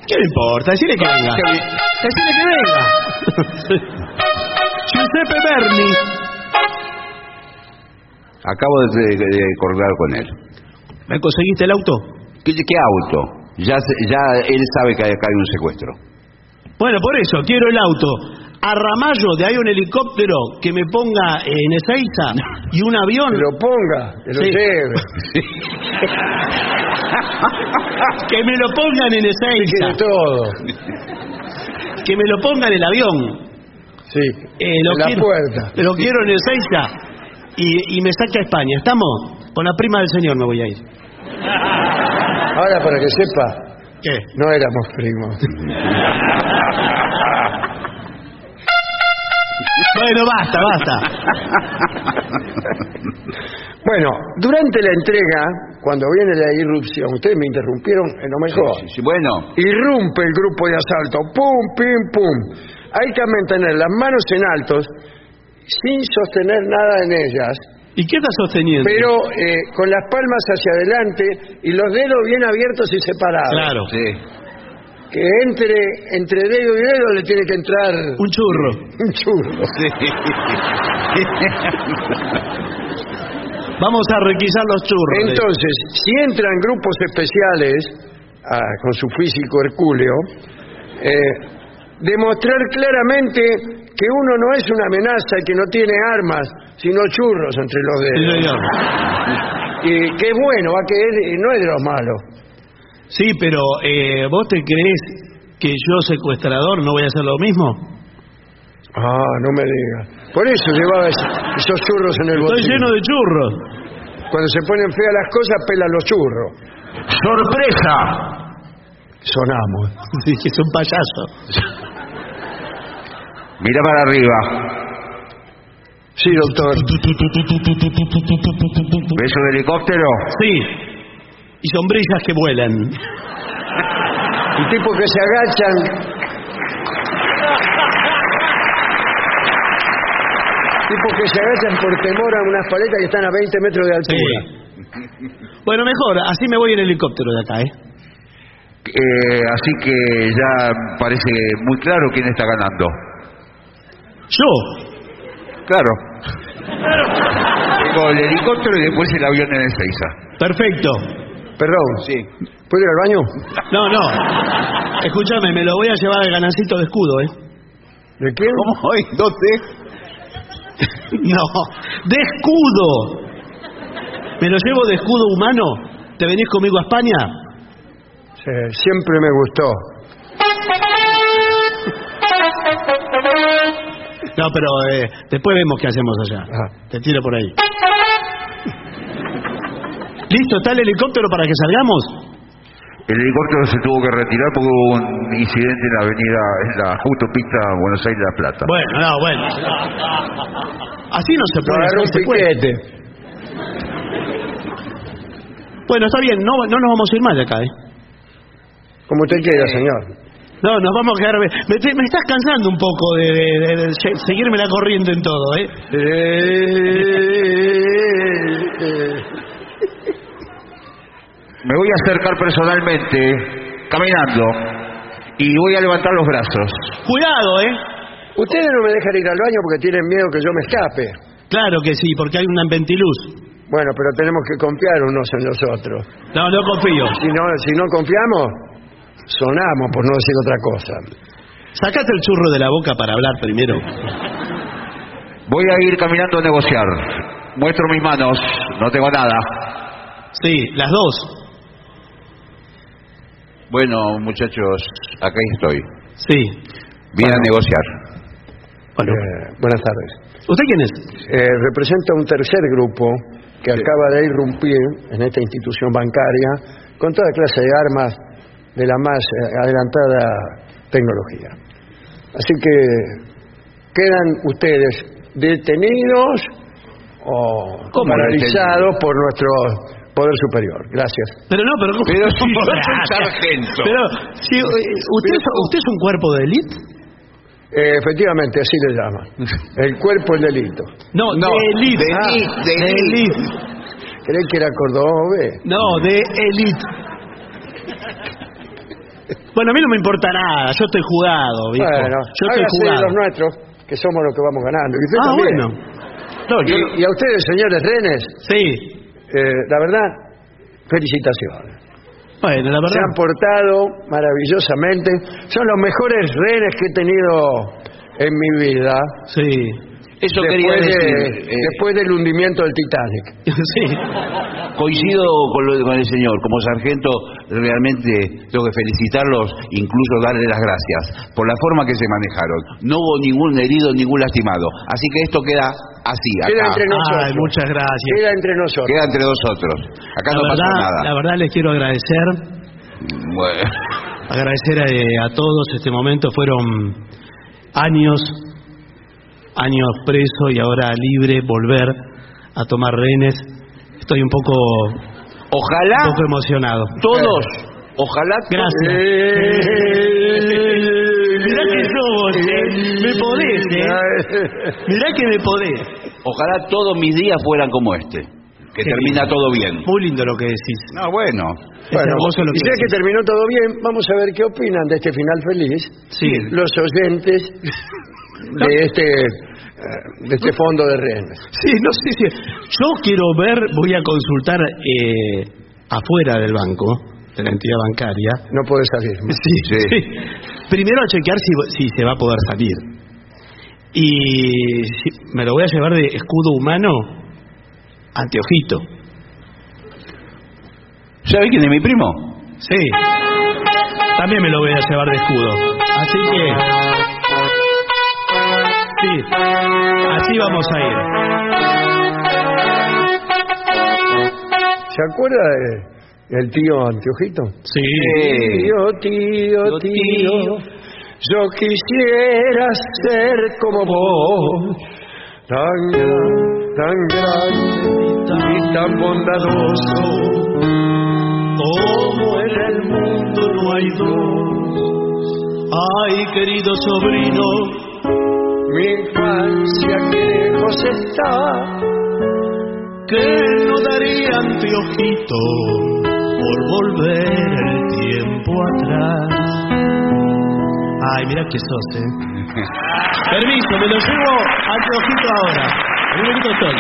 ¿Qué le importa? Decirle que venga. Decirle que venga. Giuseppe Berni. Acabo de, de- de colgar con él. ¿Me conseguiste el auto? ¿Qué, qué auto? Ya, se- ya él sabe que acá hay un secuestro. Bueno, por eso, quiero el auto. A Ramallo, de ahí un helicóptero que me ponga en Ezeiza y un avión Que lo ponga, que lo Sí. lleve. que me lo pongan en Ezeiza. todo. Que me lo pongan en el avión. Sí. Eh, lo en la quiero, puerta. Lo quiero en Ezeiza y, y me saque a España. ¿Estamos? Con la prima del señor me voy a ir. Ahora, para que sepa, ¿Qué? no éramos primos. Bueno, basta, basta. Bueno, durante la entrega, cuando viene la irrupción, ustedes me interrumpieron en lo mejor. Sí, sí, bueno, Irrumpe el grupo de asalto, pum, pim, pum. Hay que mantener las manos en altos, sin sostener nada en ellas, ¿Y qué estás sosteniendo? pero eh, con las palmas hacia adelante y los dedos bien abiertos y separados. Claro. sí. Que entre, entre dedo y dedo le tiene que entrar Un churro. un churro. Vamos a requisar los churros. Entonces, si entran grupos especiales ah, con su físico hercúleo, eh, demostrar claramente que uno no es una amenaza y que no tiene armas, sino churros entre los Sí, dedos. señor. Y que bueno, va que es- no es de los malos. Sí, pero eh, ¿vos te crees que yo, secuestrador, no voy a hacer lo mismo? Ah, no me digas. Por eso llevaba es- esos churros en el Estoy bolsillo. lleno de churros. Cuando se ponen feas las cosas, pelan los churros. ¡Sorpresa! Sonamos. Sí, que son payasos. Mira para arriba. Sí, doctor. ¿Ves un helicóptero? Sí. Y sombrillas que vuelan. Y tipos que se agachan. Tipos que se agachan por temor a unas paletas que están a 20 metros de altura. Bueno, mejor, así me voy en helicóptero de acá, ¿eh? Eh, así que ya parece muy claro quién está ganando. Yo. Claro. Tengo el helicóptero y después el avión en el Seiza. Perfecto. Perdón. Sí. ¿Puedo ir al baño? No, no. Escúchame, me lo voy a llevar al ganancito de escudo, ¿eh? ¿De quién? ¿Cómo hoy? ¿Dónde? No, de escudo. ¿Me lo llevo de escudo humano? ¿Te venís conmigo a España? Sí, siempre me gustó. No, pero eh, después vemos qué hacemos allá. Te tiro por ahí. ¿Listo? ¿Está el helicóptero para que salgamos? El helicóptero se tuvo que retirar porque hubo un incidente en la avenida, en la autopista Buenos Aires-La Plata. Bueno, no, bueno. Así no se puede. No se puede. Bueno, está bien, no, no nos vamos a ir más de acá, ¿eh? Como usted quiera, señor. No, nos vamos a quedar. Me, te- me estás cansando un poco de, de- de- de se- seguirme la corriente en todo, ¿eh? Me voy a acercar personalmente, caminando, y voy a levantar los brazos. Cuidado, ¿eh? Ustedes no me dejan ir al baño porque tienen miedo que yo me escape. Claro que sí, porque hay una ventiluz. Bueno, pero tenemos que confiar unos en los otros. No, no confío. Si no, si no confiamos, sonamos, por no decir otra cosa. Sacate el churro de la boca para hablar primero. Voy a ir caminando a negociar. Muestro mis manos, no tengo nada. Sí, las dos. Bueno, muchachos, acá estoy. Sí. Vine a negociar. Bueno, Eh, buenas tardes. ¿usted quién es? Eh, representa un tercer grupo que acaba de irrumpir en esta institución bancaria con toda clase de armas de la más eh, adelantada tecnología. Así que quedan ustedes detenidos o ¿Cómo paralizados por nuestro poder superior. Gracias. Pero no, pero. Pero un sargento. Pero, si, eh, ¿usted, es- ¿usted es un cuerpo de élite? Eh, efectivamente, así le llaman. El cuerpo el delito. No, No, de élite. de Ah, élite, de de élite. élite. ¿Crees que era cordobés? No, de élite. Bueno, a mí no me importa nada, yo estoy jugado, viejo. Bueno, yo estoy jugado. los nuestros, que somos los que vamos ganando. Y usted Ah, también. bueno. No, yo y a ustedes, señores renes, Sí. Eh, la verdad, felicitaciones. Bueno, la Se verdad. han portado maravillosamente. Son los mejores renes que he tenido en mi vida. Sí. Eso quería Después, de- decir. eh, después del hundimiento del Titanic. Sí. coincido con, lo- con el señor. Como sargento, realmente tengo que felicitarlos, incluso darle las gracias por la forma que se manejaron. No hubo ningún herido, ningún lastimado. Así que esto queda así, Queda acá. entre nosotros. Ay, muchas gracias. Queda entre nosotros. Queda entre nosotros. Acá La no verdad, pasa nada. la verdad les quiero agradecer, Bueno. agradecer eh, a todos este momento. Fueron años, años preso y ahora libre, volver a tomar rehenes. Estoy un poco, Ojalá un poco emocionado. todos, ojalá Gracias. Mirá que somos, ¿eh? Me podés, ¿eh? Mirá que me podés. Ojalá todos mis días fueran como este. Que Qué termina lindo. todo bien. Muy lindo lo que decís. No, bueno. Bueno, lo y que ya que terminó todo bien, vamos a ver qué opinan de este final feliz Sí. los oyentes de este eh, de este fondo de rehenes. Sí, no sé si. Yo quiero ver, voy a consultar eh, afuera del banco, de la entidad bancaria. No puede salir. Sí, sí. Primero a chequear si, si se va a poder salir. Y si- me lo voy a llevar de escudo humano anteojito. ¿Sabe quién es mi primo? Sí. También me lo voy a llevar de escudo. Así que. Sí. Así vamos a ir. ¿Se acuerda de- del tío Anteojito? Sí. Tío, tío, tío, yo quisiera ser como vos, tan tan grande y tan bondadoso. Como en el mundo no hay dos. Ay, querido sobrino, Mi infancia que lejos está, que no daría anteojito por volver el tiempo atrás. Ay, mira que sos, eh. Permiso, me lo llevo anteojito ahora. Un minuto estoy.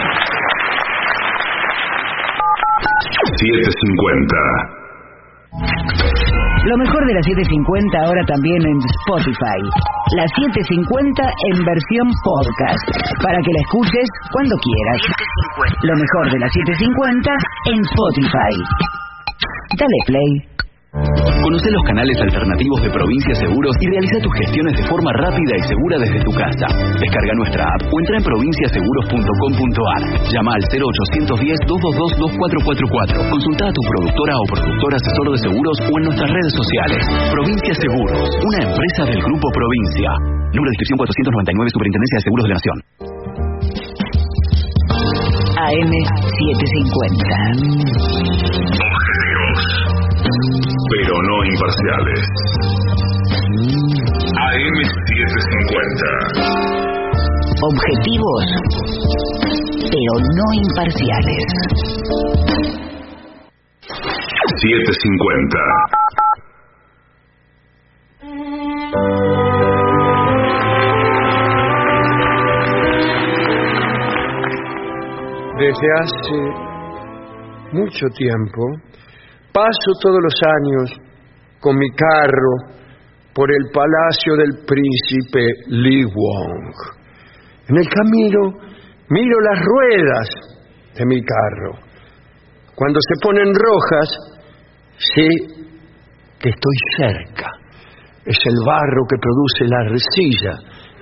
750. Lo mejor de la 750 ahora también en Spotify. La 750 en versión podcast. Para que la escuches cuando quieras. Lo mejor de la 750 en Spotify. Dale play. Conoce los canales alternativos de Provincia Seguros y realiza tus gestiones de forma rápida y segura desde tu casa. Descarga nuestra app o entra en provinciaseguros.com.ar. Llama al 0810-222-2444. Consulta a tu productora o productor asesor de seguros o en nuestras redes sociales. Provincia Seguros, una empresa del Grupo Provincia. Número de inscripción 499, Superintendencia de Seguros de la Nación. AM 750. Pero no imparciales. AM750. Objetivos, pero no imparciales. 750. Desde hace mucho tiempo paso todos los años con mi carro por el palacio del príncipe Li Wong. En el camino miro las ruedas de mi carro. Cuando se ponen rojas, sé que estoy cerca. Es el barro que produce la arcilla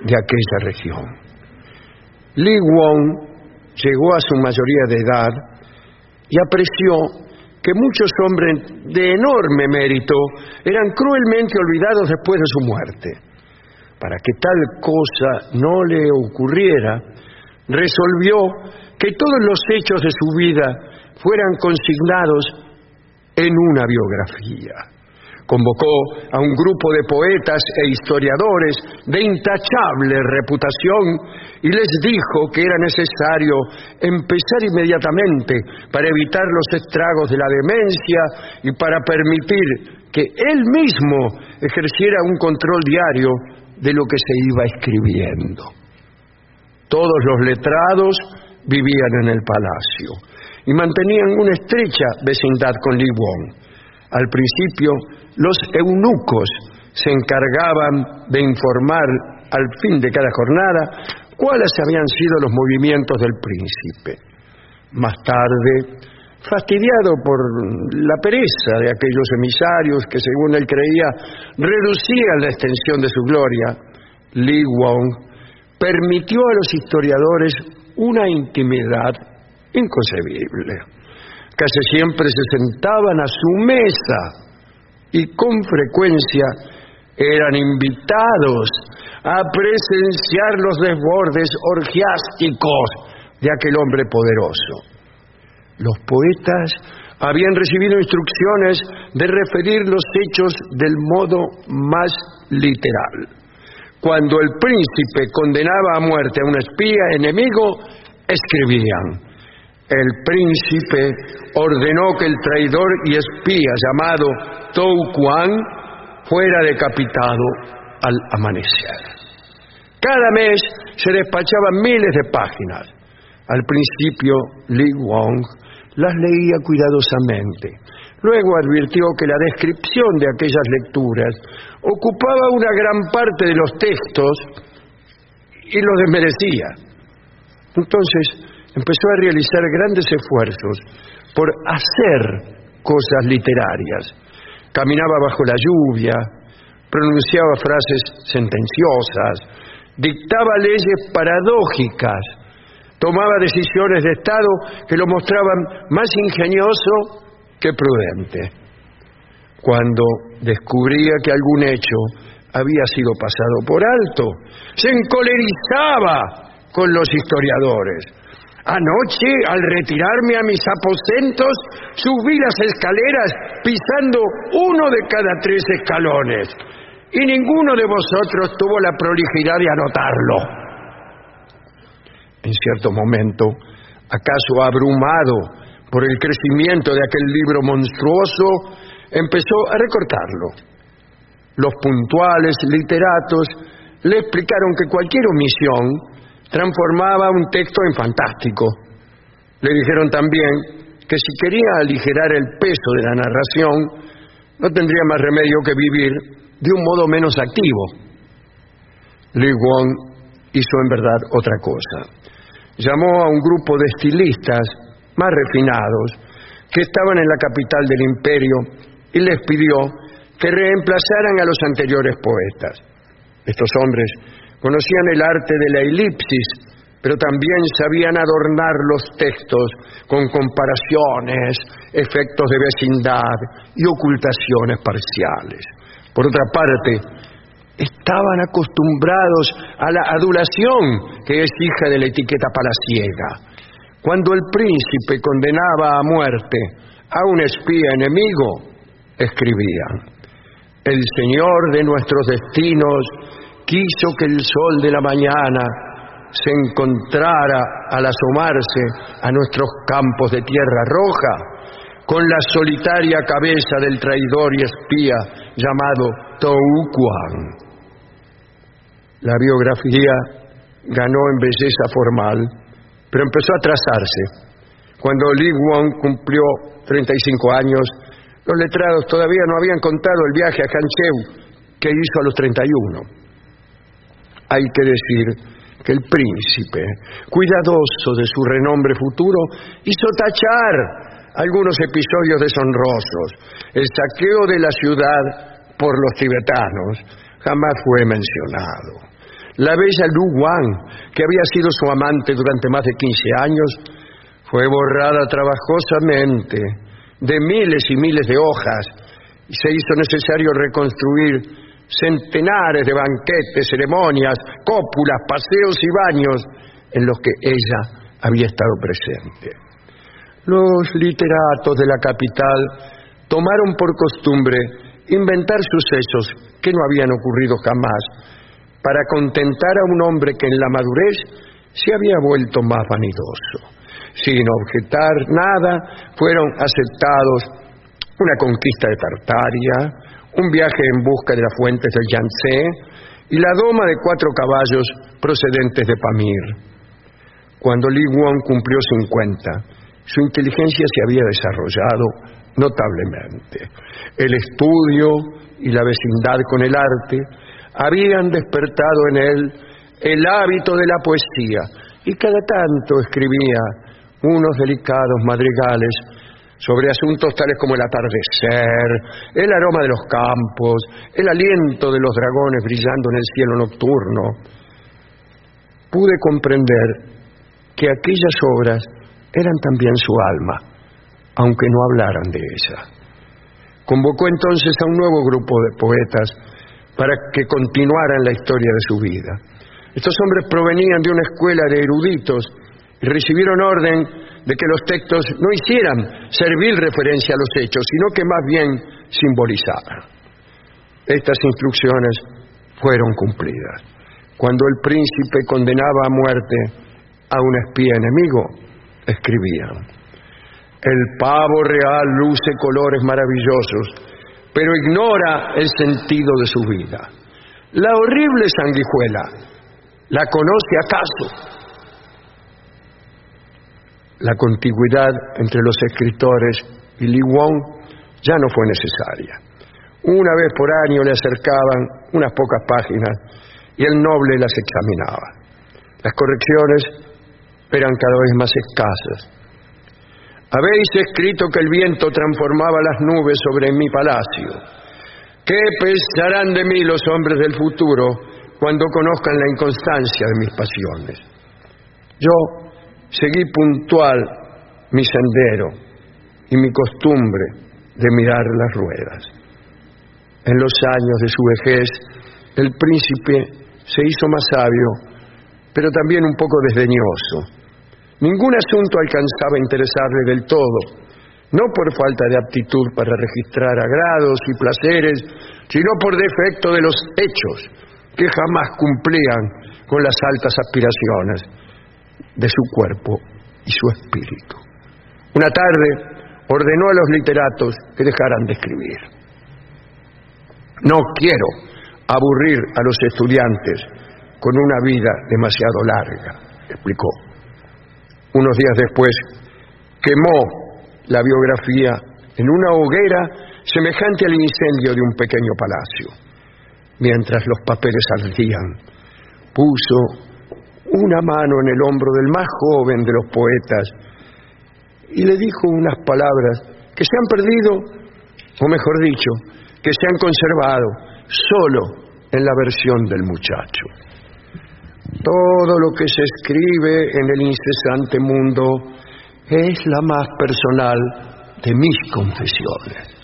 de aquella región. Li Wong llegó a su mayoría de edad y apreció que muchos hombres de enorme mérito eran cruelmente olvidados después de su muerte. Para que tal cosa no le ocurriera, resolvió que todos los hechos de su vida fueran consignados en una biografía convocó a un grupo de poetas e historiadores de intachable reputación y les dijo que era necesario empezar inmediatamente para evitar los estragos de la demencia y para permitir que él mismo ejerciera un control diario de lo que se iba escribiendo. Todos los letrados vivían en el palacio y mantenían una estrecha vecindad con Li Wong. Al principio, los eunucos se encargaban de informar al fin de cada jornada cuáles habían sido los movimientos del príncipe. Más tarde, fastidiado por la pereza de aquellos emisarios que, según él creía, reducían la extensión de su gloria, Li Wong permitió a los historiadores una intimidad inconcebible. Casi siempre se sentaban a su mesa y con frecuencia eran invitados a presenciar los desbordes orgiásticos de aquel hombre poderoso. Los poetas habían recibido instrucciones de referir los hechos del modo más literal. Cuando el príncipe condenaba a muerte a un espía enemigo, escribían, el príncipe ordenó que el traidor y espía llamado Tou Quan fuera decapitado al amanecer. Cada mes se despachaban miles de páginas. Al principio, Li Wong las leía cuidadosamente. Luego advirtió que la descripción de aquellas lecturas ocupaba una gran parte de los textos y los desmerecía. Entonces, empezó a realizar grandes esfuerzos por hacer cosas literarias. Caminaba bajo la lluvia, pronunciaba frases sentenciosas, dictaba leyes paradójicas, tomaba decisiones de Estado que lo mostraban más ingenioso que prudente. Cuando descubría que algún hecho había sido pasado por alto, se encolerizaba con los historiadores Anoche, al retirarme a mis aposentos, subí las escaleras pisando uno de cada tres escalones. Y ninguno de vosotros tuvo la prolijidad de anotarlo. En cierto momento, acaso abrumado por el crecimiento de aquel libro monstruoso, empezó a recortarlo. Los puntuales literatos le explicaron que cualquier omisión transformaba un texto en fantástico. Le dijeron también que si quería aligerar el peso de la narración, no tendría más remedio que vivir de un modo menos activo. Li Wong hizo en verdad otra cosa. Llamó a un grupo de estilistas más refinados que estaban en la capital del imperio y les pidió que reemplazaran a los anteriores poetas. Estos hombres conocían el arte de la elipsis, pero también sabían adornar los textos con comparaciones, efectos de vecindad y ocultaciones parciales. Por otra parte, estaban acostumbrados a la adulación que es hija de la etiqueta palaciega. Cuando el príncipe condenaba a muerte a un espía enemigo, escribían, el Señor de nuestros destinos quiso que el sol de la mañana se encontrara al asomarse a nuestros campos de tierra roja con la solitaria cabeza del traidor y espía llamado Touquan. La biografía ganó en belleza formal, pero empezó a trazarse. Cuando Li Wong cumplió 35 años, los letrados todavía no habían contado el viaje a Hancheu que hizo a los 31. Hay que decir que el príncipe, cuidadoso de su renombre futuro, hizo tachar algunos episodios deshonrosos. El saqueo de la ciudad por los tibetanos jamás fue mencionado. La bella Lu Wang, que había sido su amante durante más de 15 años, fue borrada trabajosamente de miles y miles de hojas y se hizo necesario reconstruir centenares de banquetes, ceremonias, cópulas, paseos y baños en los que ella había estado presente. Los literatos de la capital tomaron por costumbre inventar sucesos que no habían ocurrido jamás para contentar a un hombre que en la madurez se había vuelto más vanidoso. Sin objetar nada, fueron aceptados una conquista de Tartaria, un viaje en busca de las fuentes del Yangtze y la doma de cuatro caballos procedentes de Pamir. Cuando Li Wang cumplió 50, su inteligencia se había desarrollado notablemente. El estudio y la vecindad con el arte habían despertado en él el hábito de la poesía y cada tanto escribía unos delicados madrigales sobre asuntos tales como el atardecer, el aroma de los campos, el aliento de los dragones brillando en el cielo nocturno. Pude comprender que aquellas obras eran también su alma, aunque no hablaran de ella. Convocó entonces a un nuevo grupo de poetas para que continuaran la historia de su vida. Estos hombres provenían de una escuela de eruditos y recibieron orden de que los textos no hicieran servir referencia a los hechos, sino que más bien simbolizaran. Estas instrucciones fueron cumplidas. Cuando el príncipe condenaba a muerte a un espía enemigo, escribían, el pavo real luce colores maravillosos, pero ignora el sentido de su vida. La horrible sanguijuela, ¿la conoce acaso? La contigüidad entre los escritores y Li Wong ya no fue necesaria. Una vez por año le acercaban unas pocas páginas y el noble las examinaba. Las correcciones eran cada vez más escasas habéis escrito que el viento transformaba las nubes sobre mi palacio. ¿Qué pensarán de mí los hombres del futuro cuando conozcan la inconstancia de mis pasiones? Yo seguí puntual mi sendero y mi costumbre de mirar las ruedas. En los años de su vejez, el príncipe se hizo más sabio, pero también un poco desdeñoso Ningún asunto alcanzaba a interesarle del todo, no por falta de aptitud para registrar agrados y placeres, sino por defecto de los hechos que jamás cumplían con las altas aspiraciones de su cuerpo y su espíritu. Una tarde ordenó a los literatos que dejaran de escribir. No quiero aburrir a los estudiantes con una vida demasiado larga, explicó unos días después, quemó la biografía en una hoguera semejante al incendio de un pequeño palacio. Mientras los papeles ardían, puso una mano en el hombro del más joven de los poetas y le dijo unas palabras que se han perdido, o mejor dicho, que se han conservado solo en la versión del muchacho. Todo lo que se escribe en el incesante mundo es la más personal de mis confesiones.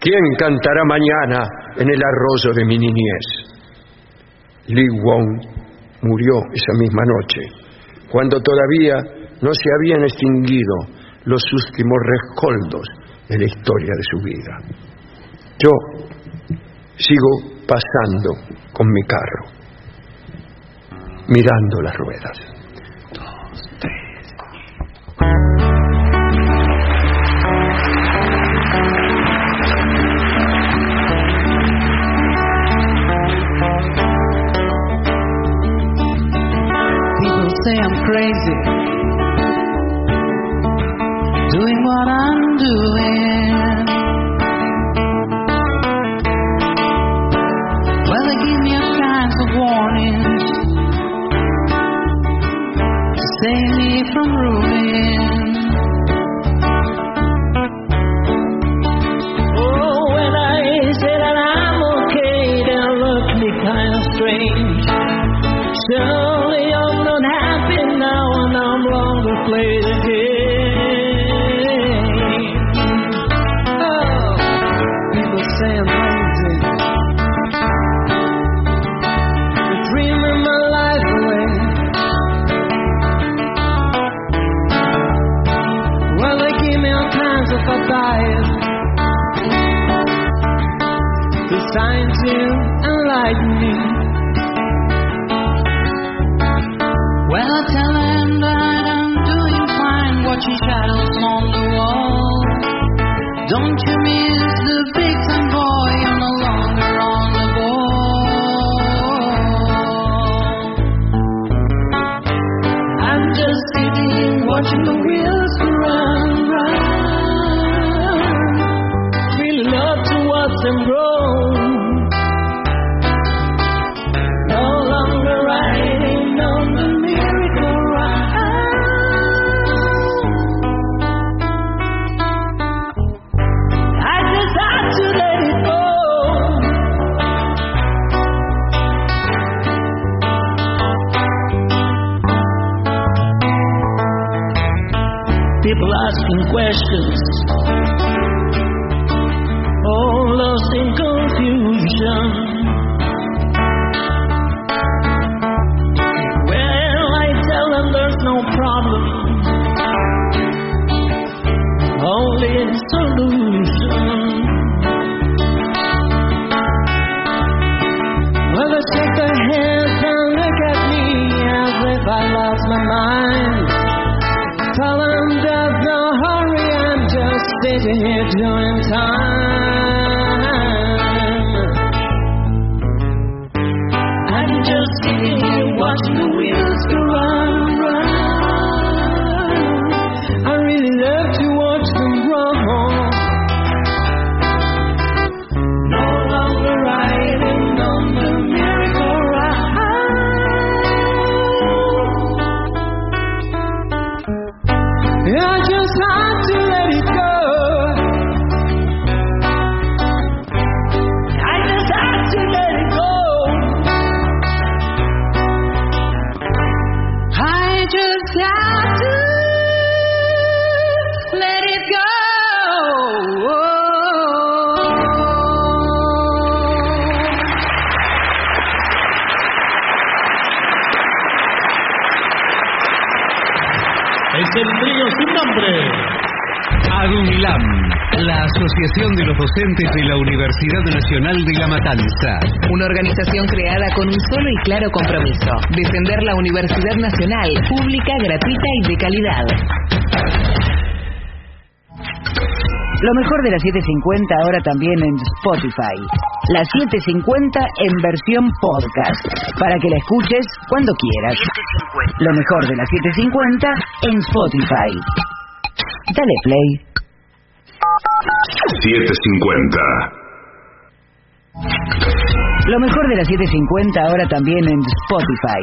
¿Quién cantará mañana en el arroyo de mi niñez? Li Wong murió esa misma noche, cuando todavía no se habían extinguido los últimos rescoldos de la historia de su vida. Yo sigo pasando con mi carro, mirando las ruedas. Sitting doing time. Asociación de los Docentes de la Universidad Nacional de La Matanza. Una organización creada con un solo y claro compromiso, defender la Universidad Nacional, pública, gratuita y de calidad. Lo mejor de las 750 ahora también en Spotify. La 750 en versión podcast, para que la escuches cuando quieras. Lo mejor de las 750 en Spotify. Dale play. 750. Lo mejor de las 750 ahora también en Spotify.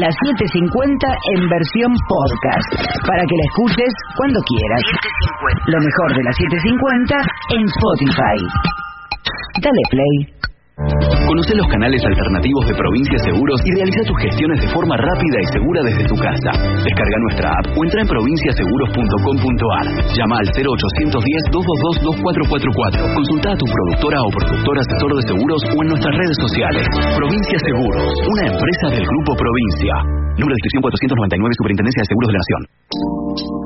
La 750 en versión podcast, para que la escuches cuando quieras. Lo mejor de las 750 en Spotify. Dale play. Conoce los canales alternativos de Provincia Seguros y realiza tus gestiones de forma rápida y segura desde tu casa. Descarga nuestra app o entra en provinciaseguros.com.ar. Llama al 0810-222-2444. Consulta a tu productora o productor asesor de seguros o en nuestras redes sociales. Provincia Seguros, una empresa del Grupo Provincia. Número de inscripción 499, Superintendencia de Seguros de Nación.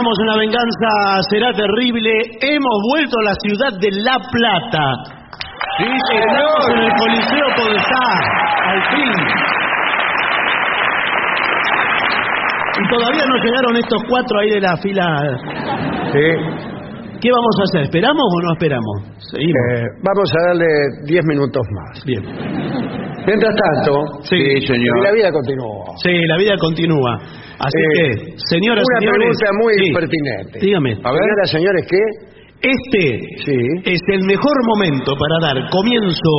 continuamos en La Venganza Será Terrible. Hemos vuelto a la ciudad de La Plata. Sí, Estamos en el Coliseo Podestá, al fin. Y todavía no llegaron estos cuatro ahí de la fila. ¿Qué vamos a hacer? ¿Esperamos o no esperamos? Seguimos. Eh, vamos a darle 10 minutos más. Bien. Mientras tanto, Sí, señor. y la vida continúa. Sí, la vida continúa. Así Eh, que, señoras una señores. pregunta muy Sí. pertinente. Dígame. Señoras, señores, ¿qué? Este es el mejor momento para dar comienzo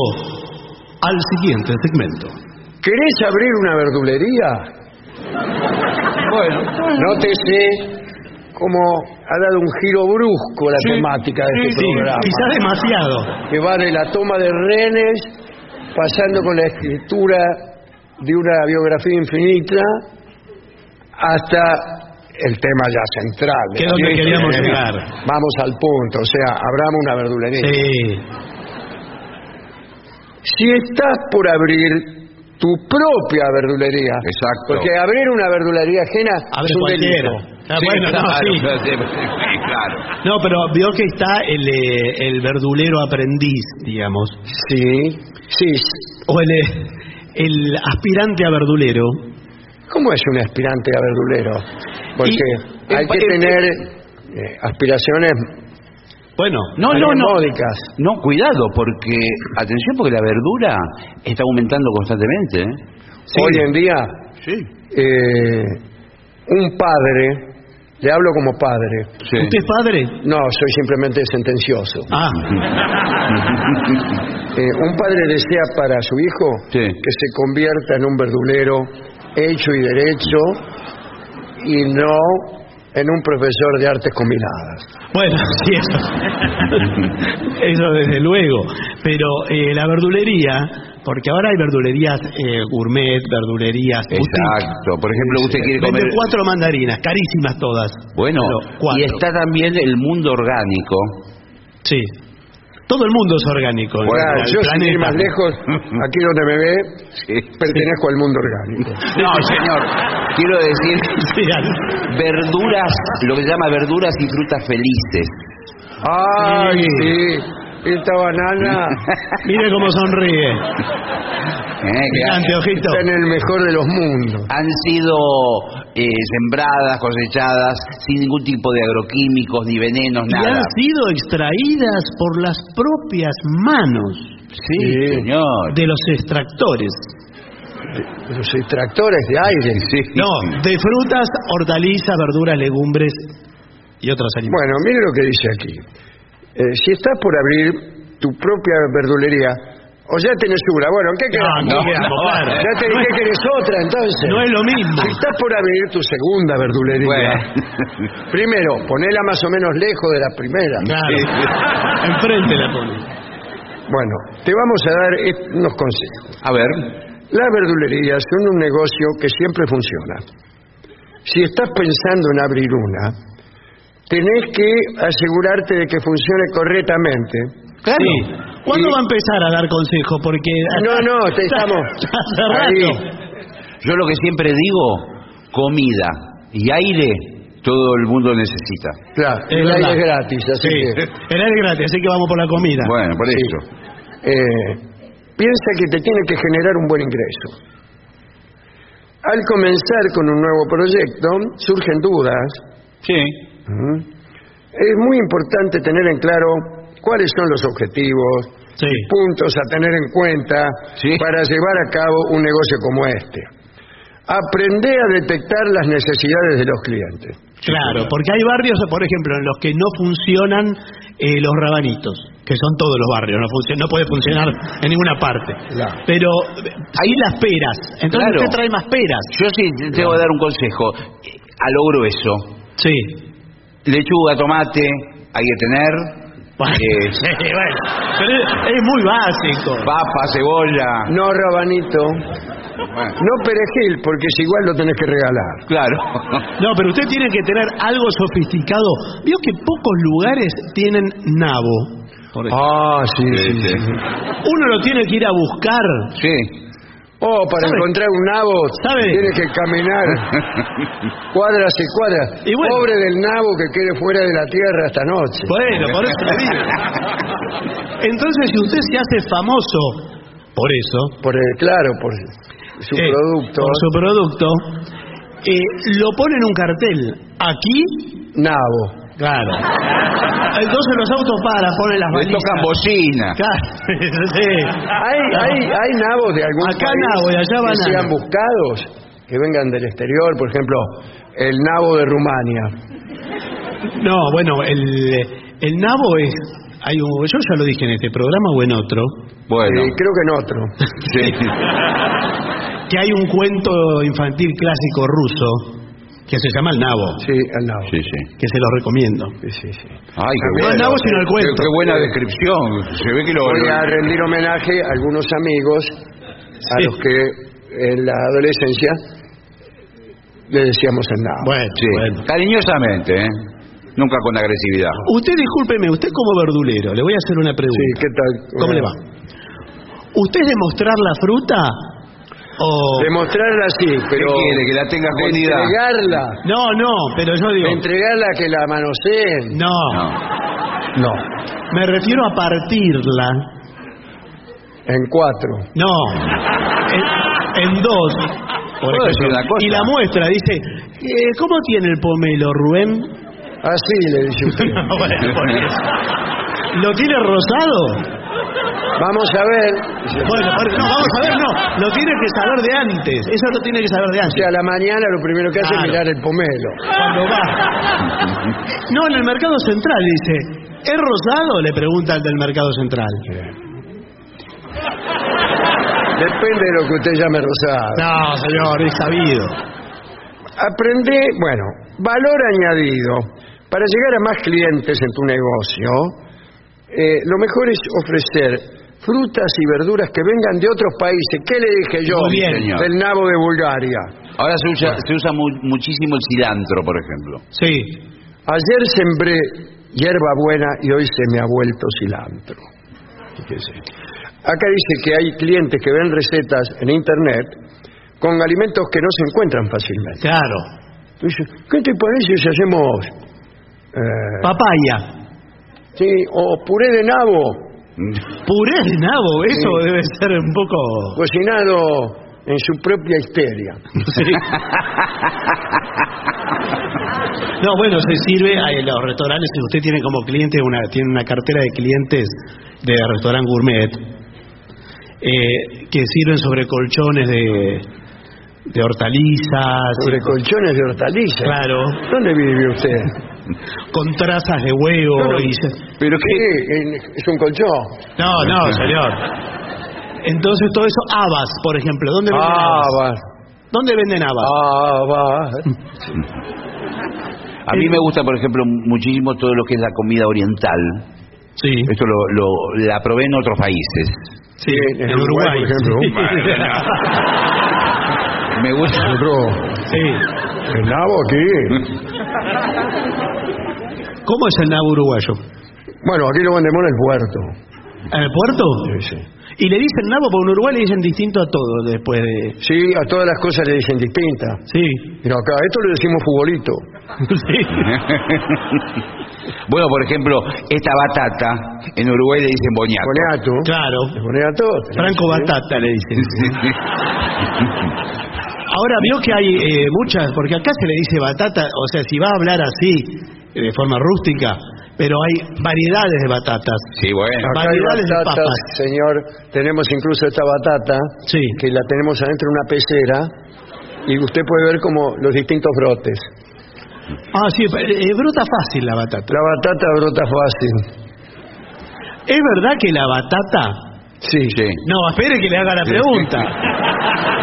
al siguiente segmento. ¿Querés abrir una verdulería? Bueno, nótese cómo ha dado un giro brusco la Sí, temática de sí, este sí, programa. quizá demasiado. Que va de la toma de rehenes, pasando con la escritura de una biografía infinita, hasta el tema ya central. Que es donde queríamos llegar. Vamos al punto, o sea, abramos una verdulería. Sí. Si estás por abrir tu propia verdulería. Exacto. Porque abrir una verdulería ajena Abre es un delito. Ah, bueno, no, sí. sí, claro. No, pero vio que está el, eh, el verdulero aprendiz, digamos. Sí, sí. O el, eh, el aspirante a verdulero. ¿Cómo es un aspirante a verdulero? Porque Y- hay que tener eh, aspiraciones Bueno, No, no, no. No, cuidado, porque, atención, porque la verdura está aumentando constantemente. ¿eh? Hoy en día, eh, un padre, le hablo como padre. ¿Usted es padre? No, soy simplemente sentencioso. Ah, Eh, un padre desea para su hijo Sí. que se convierta en un verdulero hecho y derecho y no en un profesor de artes combinadas. bueno, sí, eso. eso desde luego. Pero eh, la verdulería, porque ahora hay verdulerías eh, gourmet, verdulerías boutique. Exacto. Por ejemplo, usted quiere Vende comer... cuatro mandarinas, carísimas todas. Bueno, y está también el mundo orgánico. Sí. Todo el mundo es orgánico. el yo sin ir más lejos, aquí donde me ve, pertenezco al mundo orgánico. No, señor. Quiero decir Sí, verduras, lo que se llama verduras y frutas felices. Ay, Sí. sí, esta banana Mire cómo sonríe. ¿eh? anteojito. está en el mejor de los mundos. han sido eh, sembradas, cosechadas, sin ningún tipo de agroquímicos, ni venenos, Y nada. han sido extraídas por las propias manos Sí, señor. de los extractores. Los extractores de aire. No, de frutas, hortalizas, verduras, legumbres y otros alimentos. Bueno, mire lo que dice aquí. Eh, si estás por abrir tu propia verdulería, o ya tenés una, bueno, ¿en qué No, quedamos? no quedamos, claro. Ya te dije que eres otra, entonces. No es lo mismo. Si estás por abrir tu segunda verdulería, primero, ponela más o menos lejos de la primera. Claro. Enfrente la pone. Bueno, te vamos a dar unos consejos. A ver. Las verdulerías son un negocio que siempre funciona. Si estás pensando en abrir una, tenés que asegurarte de que funcione correctamente. Claro. ¿Cuándo Y- va a empezar a dar consejo? Porque No, no, te estamos hace ahí. rato. Yo lo que siempre digo, comida y aire, todo el mundo necesita. Claro, el aire es gratis, así Sí, que el aire es gratis, así que vamos por la comida. Bueno, por eso. eh, piensa que te tiene que generar un buen ingreso. Al comenzar con un nuevo proyecto, surgen dudas. Sí. Es muy importante tener en claro cuáles son los objetivos, puntos a tener en cuenta para llevar a cabo un negocio como este. Aprender a detectar las necesidades de los clientes. Claro, porque hay barrios, por ejemplo, en los que no funcionan eh, los rabanitos, que son todos los barrios, no, func- no puede funcionar en ninguna parte. Pero eh, ahí las peras, entonces Claro. usted trae más peras. Yo sí te voy a dar un consejo. Eh, A lo grueso. Sí. Lechuga, tomate, hay que tener. Sí, bueno, pero es, muy básico. papa, cebolla. No rabanito, no perejil, porque es igual lo tenés que regalar. Claro. No, pero usted tiene que tener algo sofisticado. Vio que pocos lugares tienen nabo. Ah, sí, sí, sí. Uno lo tiene que ir a buscar. Sí. Oh, para ¿Sabe? encontrar un nabo ¿Sabe? tienes que caminar cuadras y cuadras. Y bueno. Pobre del nabo que quede fuera de la tierra esta noche. Bueno, por eso le digo. Entonces, si usted se hace famoso por eso, Por el, claro, por su eh, producto. por su producto, eh, lo pone en un cartel. Aquí, Nabo. Claro. Entonces los autos paran, ponen las Le balizas. tocan bocina. Claro, sí. ¿Hay, hay, hay nabos de algún Acá país nabo y allá que banana. sean buscados, que vengan del exterior, por ejemplo, el nabo de Rumania. No, bueno, el, el nabo es. Hay un, yo ya lo dije en este programa o en otro, Bueno. Eh, creo que en otro. Sí. que hay un cuento infantil clásico ruso que se llama El Nabo, Sí, el nabo. Sí, sí. que se lo recomiendo. Sí, sí, sí. Ay, qué el nabo, sino el Qué- cuento. Qué, buena descripción. Se ve que lo. Voy a rendir homenaje a algunos amigos a Sí. los que en la adolescencia le decíamos el nabo. Bueno, Sí. bueno. Cariñosamente, ¿eh? Nunca con agresividad. Usted discúlpeme, usted como verdulero, le voy a hacer una Sí, pregunta. ¿qué tal? ¿Cómo le va? ¿Usted es de mostrar la fruta o Demostrarla sí, pero ¿Qué quiere? ¿Que la tenga escondida? entregarla, No, no, pero yo digo entregarla que la manoseen. no, No. me refiero a partirla. En cuatro. No, en, en dos. Por. Y la muestra dice, eh, ¿cómo tiene el pomelo, Rubén? Así le dice usted. No, bueno, por eso. ¿Lo tiene rosado? Vamos a ver. Bueno, no, vamos a ver, no. Lo tiene que saber de antes. Eso lo tiene que saber de O antes. sea, a la mañana lo primero que hace Claro. es mirar el pomelo. Cuando va. No, en el mercado central dice. ¿Es rosado? Le pregunta al del mercado central. Depende de lo que usted llame rosado. No, señor, es sabido. Aprende, bueno, valor añadido. Para llegar a más clientes en tu negocio, eh, lo mejor es ofrecer frutas y verduras que vengan de otros países. ¿Qué le dije yo? Muy bien. Señor. Del nabo de Bulgaria. Ahora se usa, se usa mu- muchísimo el cilantro, por ejemplo. Sí. Ayer sembré hierba buena y hoy se me ha vuelto cilantro. Fíjese. Acá dice que hay clientes que ven recetas en internet con alimentos que no se encuentran fácilmente. Claro. Dice, ¿qué te parece si hacemos eh, Papaya. sí, o puré de nabo Puré de nabo, eso Sí. debe ser un poco... cocinado en su propia histeria? No, bueno, se sirve a los restaurantes. Si usted tiene como cliente una tiene una cartera de clientes de restaurante gourmet eh, que sirven sobre colchones de, de hortalizas, Sobre colchones de hortalizas. claro, ¿Dónde vive usted? Con trazas de huevo No, no. y se- ¿Pero qué? ¿Es un colchón? no, no, señor. Entonces todo eso habas, por ejemplo, ¿dónde venden habas? ¿Dónde venden habas? Va. A mí me gusta, por ejemplo, muchísimo todo lo que es la comida oriental. Sí. Esto lo, lo- la probé en otros países. Sí, en en Uruguay, Uruguay. por ejemplo. Me gusta. Sí. ¿El nabo aquí? ¿Cómo es el nabo uruguayo? Bueno, aquí lo vendemos en el puerto. ¿En el puerto? Sí, sí. Y le dicen nabo, porque en Uruguay le dicen distinto a todo después de... Sí, a todas las cosas le dicen distintas. Sí. Pero acá, a esto le decimos futbolito. sí. bueno, por ejemplo, esta batata en Uruguay le dicen boñato. Boniato. Claro. Boniato. Franco Batata le dicen. Ahora vio que hay eh, muchas, porque acá se le dice batata, o sea, si va a hablar así, de forma rústica, pero hay variedades de batatas. Sí, bueno. Acá hay variedades de batatas, papas. señor. Tenemos incluso esta batata, que la tenemos adentro de una pecera, y usted puede ver como los distintos brotes. Ah, sí, eh, brota fácil la batata. La batata brota fácil. ¿Es verdad que la batata... Sí. No, espere que le haga la pregunta.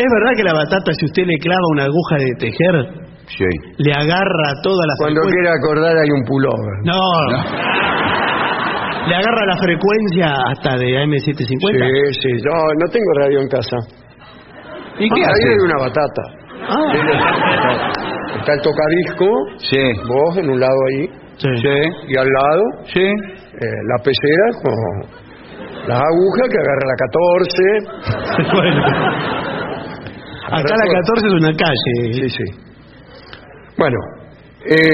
¿Es verdad que la batata, si usted le clava una aguja de tejer, Sí. le agarra toda la Cuando frecuencia? quiera acordar hay un pullover. No. ¿Le agarra la frecuencia hasta de AM750? Sí, sí. No, no tengo radio en casa. ¿Y qué Ahí hace? hay una batata. Ah. Está el tocadisco, Sí. vos en un lado ahí, Sí. y al lado Sí. eh, la pecera con las agujas que agarra la 14. Bueno. Acá la 14 es una calle. Sí, sí. Bueno, eh,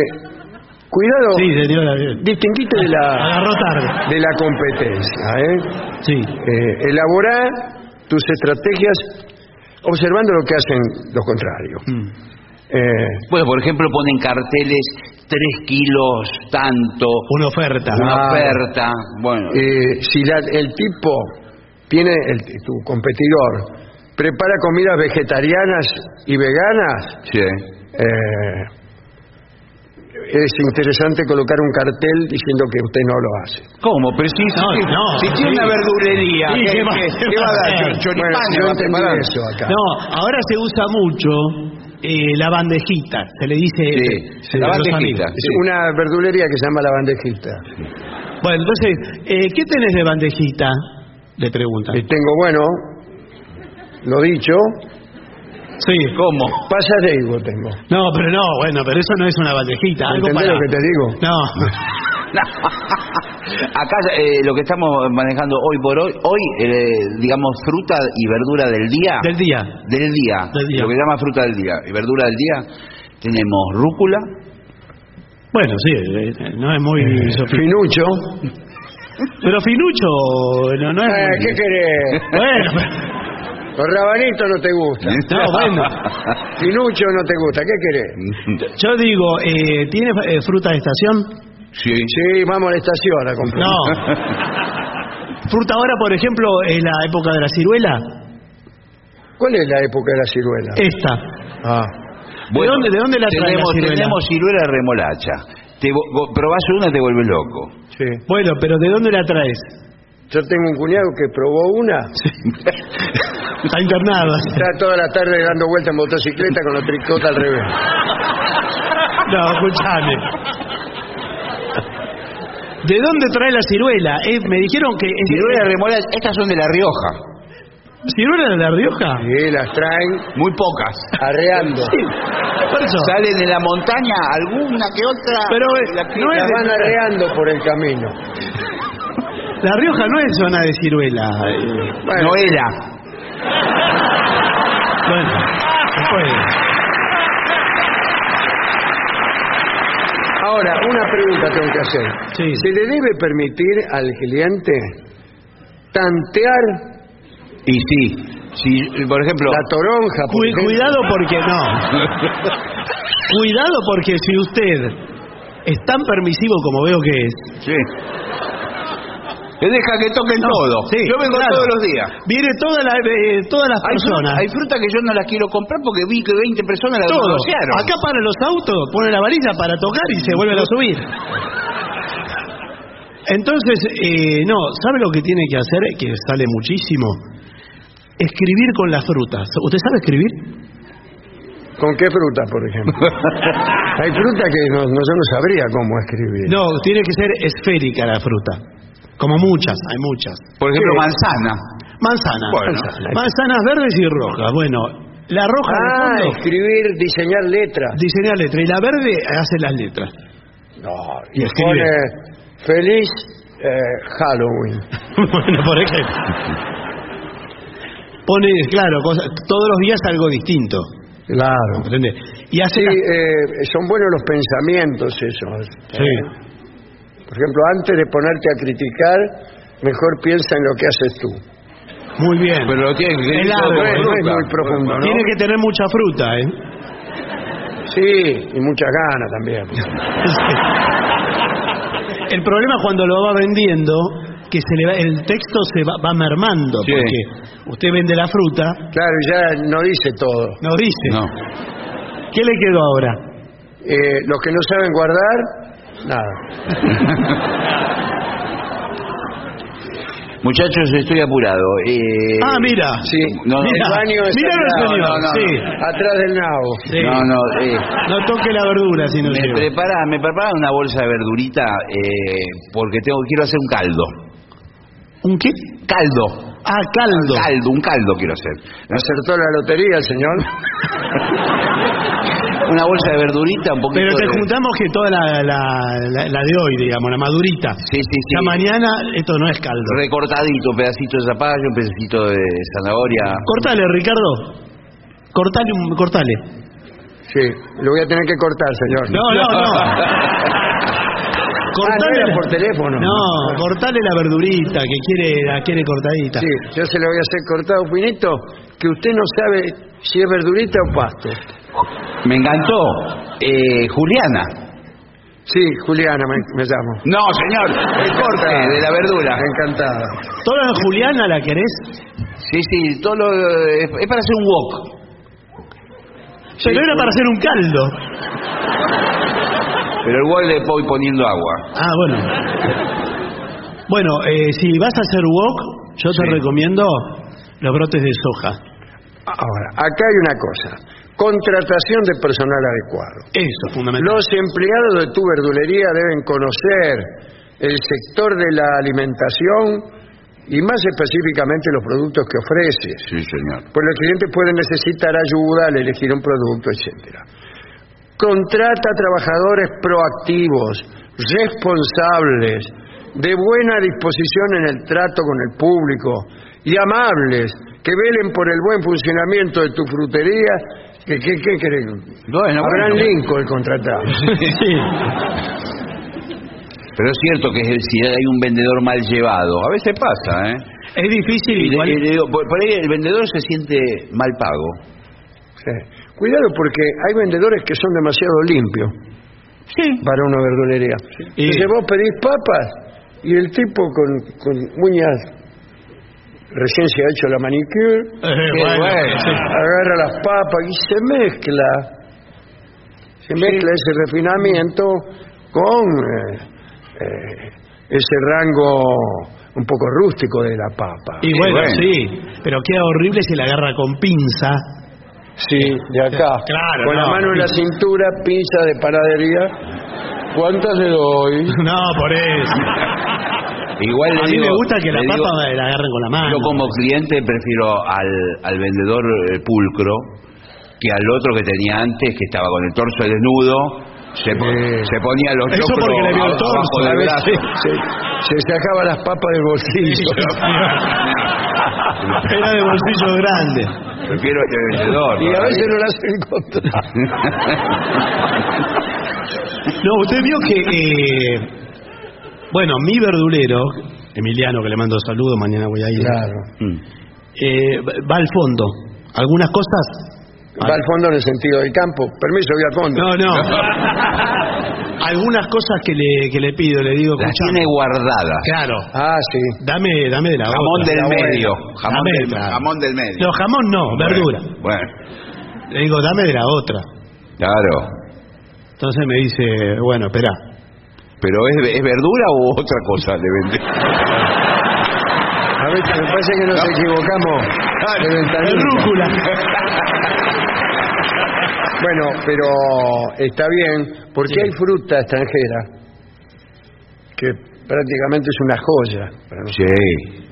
cuidado, Sí, señora. distinguite de la, Agarró tarde. de la competencia. ¿eh? Sí. Eh, elaborá tus estrategias observando lo que hacen los contrarios. Mm. Eh, Bueno, por ejemplo, ponen carteles 3 kilos, tanto, Una oferta. una oferta. Bueno, eh, si la- el tipo tiene, el, tu competidor, prepara comidas vegetarianas y veganas, sí. eh, es interesante colocar un cartel diciendo que usted no lo hace. ¿Cómo? Pero si, No, si- no, si tiene sí. una verdulería, Sí, ¿qué, ¿qué va- qué- qué qué va va a dar? Bueno, yo va a eso acá. No, ahora se usa mucho eh, la bandejita. Se le dice. Sí, se- la bandejita. Es una verdulería que se llama la bandejita. Bueno, entonces, eh, ¿qué tenés de bandejita? Le preguntan. Y tengo, bueno, lo dicho, Sí. ¿Cómo? de higo tengo. No, pero no, bueno, pero eso no es una bandejita. Algo ¿Entendés para... lo que te digo? No. Acá eh, lo que estamos manejando hoy por hoy, hoy eh, digamos fruta y verdura del día. Del día. Del día. Del día. Lo que se llama fruta del día y verdura del día. Tenemos rúcula, Bueno, sí, eh, no es muy sofisticado. Finucho. Pero Finucho no, no es Eh, muy- ¿Qué querés? Bueno, pero- Los rabanitos no te gustan. no, bueno. Finucho no te gusta. ¿Qué querés? Yo digo, eh, ¿tiene eh, fruta de estación? Sí. Sí, vamos a la estación a comprar. No. Fruta ahora, por ejemplo, en la época de la ciruela. ¿Cuál es la época de la ciruela? Esta. Ah. ¿De dónde- de dónde la trae tenemos, la ciruela? Tenemos ciruela remolacha. Te, probás una te vuelve loco. Sí. Bueno, pero ¿de dónde la traes? Yo tengo un cuñado que probó una. Está internado. Está toda la tarde dando vueltas en motocicleta con los tricotas al revés. No, escuchame. ¿De dónde trae la ciruela? Eh, me dijeron que... Ciruela remolacha, estas son de La Rioja. ¿Ciruela de la Rioja? Sí, las traen Muy pocas. arreando. Sí, por eso. Salen de la montaña, alguna que otra. Pero eh, La no es Las van de- arreando por el camino. La Rioja no es zona de ciruela. Bueno, No era. Bueno, puede. Ahora, una pregunta tengo que hacer. Sí. ¿Se le debe permitir al cliente tantear Y sí, si, por ejemplo, la toronja? por Cu- ejemplo? cuidado porque no. Cuidado porque si usted es tan permisivo como veo que es. sí. Que deja que toquen No, todo. sí, Yo vengo claro. todos los días. Viene toda la, eh, todas las Hay fruta, personas. hay fruta que yo no las quiero comprar porque vi que 20 personas la negociaron. Acá para los autos, pone la varilla para tocar y se vuelven a subir. Entonces, eh, no, ¿sabe lo que tiene que hacer? Que sale muchísimo. Escribir con las frutas. ¿Usted sabe escribir? ¿Con qué fruta, por ejemplo? Hay fruta que no, no- yo no sabría cómo escribir. No, tiene que ser esférica la fruta. Como muchas, hay muchas. Por ejemplo, manzana. Manzana. Bueno. Manzana. Manzanas verdes y rojas. Bueno, la roja de Ah, fondo escribir, diseñar letras. diseña letra y la verde hace las letras. No, Y y escribe. pone feliz eh, Halloween. bueno, por ejemplo. Pone, claro, cosas- todos los días algo distinto. Claro. ¿Entendés? Y hace Sí, las- eh, son buenos los pensamientos esos. Sí. ¿eh? Por ejemplo, antes de ponerte a criticar, mejor piensa en lo que haces tú. Muy bien. Pero lo tiene que no es muy profundo, ¿no? Tiene que tener mucha fruta, ¿eh? Sí, y muchas ganas también. El problema es cuando lo va vendiendo, que se le va- el texto se va, va mermando, Sí. porque usted vende la fruta, Claro, ya no dice todo. no dice. No. ¿Qué le quedó ahora? Eh, los que no saben guardar, nada. Muchachos, estoy apurado. Eh, Ah, mira. Sí, No, no, el baño mira al lado, no, no, sí. atrás del nabo. Sí. No, no, eh, No toque la verdura si no me lleva. prepara, me prepara una bolsa de verdurita eh, porque tengo quiero hacer un caldo. ¿Un qué? Caldo. Ah, caldo. Caldo, un caldo quiero hacer. Acertó la lotería el señor. Una bolsa de verdurita, un poquito Pero te de... juntamos que toda la, la- la- la de hoy, digamos, la madurita. Sí, sí, sí. Ya mañana esto no es caldo. Recortadito, un pedacito de zapallo, un pedacito de zanahoria. Cortale, Ricardo. Cortale, cortale. Sí, lo voy a tener que cortar, señor. No, no, no. Ah, no Cortale era la- por teléfono. No, cortale la verdurita que quiere, la quiere cortadita. Sí, yo se lo voy a hacer cortado finito, que usted no sabe si es verdurita o pasto. Me encantó. Eh, Juliana. Sí, Juliana me, me llamo. No, señor, el corte de la verdura. Encantada. ¿Toda en Juliana la querés? Sí, sí, todo lo, es, es para hacer un wok. Pero era para hacer un caldo. Pero el wok le voy poniendo agua. Ah, bueno. Bueno, eh, si vas a hacer wok, yo te Sí. recomiendo los brotes de soja. Ahora, acá hay una cosa. Contratación de personal adecuado. Eso es fundamental. Los empleados de tu verdulería deben conocer el sector de la alimentación y más específicamente los productos que ofreces. Sí, señor. Pues los clientes pueden necesitar ayuda al elegir un producto, etcétera. Contrata trabajadores proactivos, responsables, de buena disposición en el trato con el público y amables, que velen por el buen funcionamiento de tu frutería. ¿Qué, qué, qué creen? Bueno, Abraham bueno. Lincoln contratado. Pero es cierto que es- si hay un vendedor mal llevado, a veces pasa, ¿eh? Es difícil Y igual. y por ahí el vendedor se siente mal pago. Sí. Cuidado porque hay vendedores que son demasiado limpios para una verdulería. Y- Entonces vos pedís papas y el tipo con, con uñas recién se ha hecho la manicure, Eh, bueno, bueno. sí. agarra las papas y se mezcla. Se mezcla ese refinamiento con eh, eh, ese rango un poco rústico de la papa. Y bueno, sí, pero queda horrible si la agarra con pinza. Sí, de acá. Claro, Con la no. mano en la cintura, pinza de panadería. ¿Cuántas le doy? No, por eso. Igual le A mí digo- me gusta que la le papa digo- la agarren con la mano. Yo como cliente prefiero al, al vendedor eh, pulcro que al otro que tenía antes, que estaba con el torso desnudo, se, po- se ponía los Eso porque le vio el torso, del brazo. se- se sacaba las papas del bolsillo. Era de bolsillo grande. Prefiero este vendedor. y a veces no las encontraba. No, usted vio que, eh, bueno, mi verdulero, Emiliano, que le mando saludos, mañana voy a ir. Claro. Mm. eh, va al fondo. Algunas cosas. Va al fondo en el sentido del campo. Permiso, voy al fondo. No, no. Algunas cosas que le, que le pido, le digo, Las escuchame. tiene guardadas. Claro. Ah, sí. Dame, dame de la Jamón otra. del La buena. medio. Jamón Dame, del, claro. jamón del medio. No, jamón no, verdura. Bueno, Le digo, dame de la otra. claro. Entonces me dice, bueno, espera. ¿Pero es, es verdura o otra cosa le vende? A ver, me parece que nos equivocamos de ventanilla. Rúcula. Bueno, pero está bien, porque hay fruta extranjera que prácticamente es una joya. para nosotros. Sí.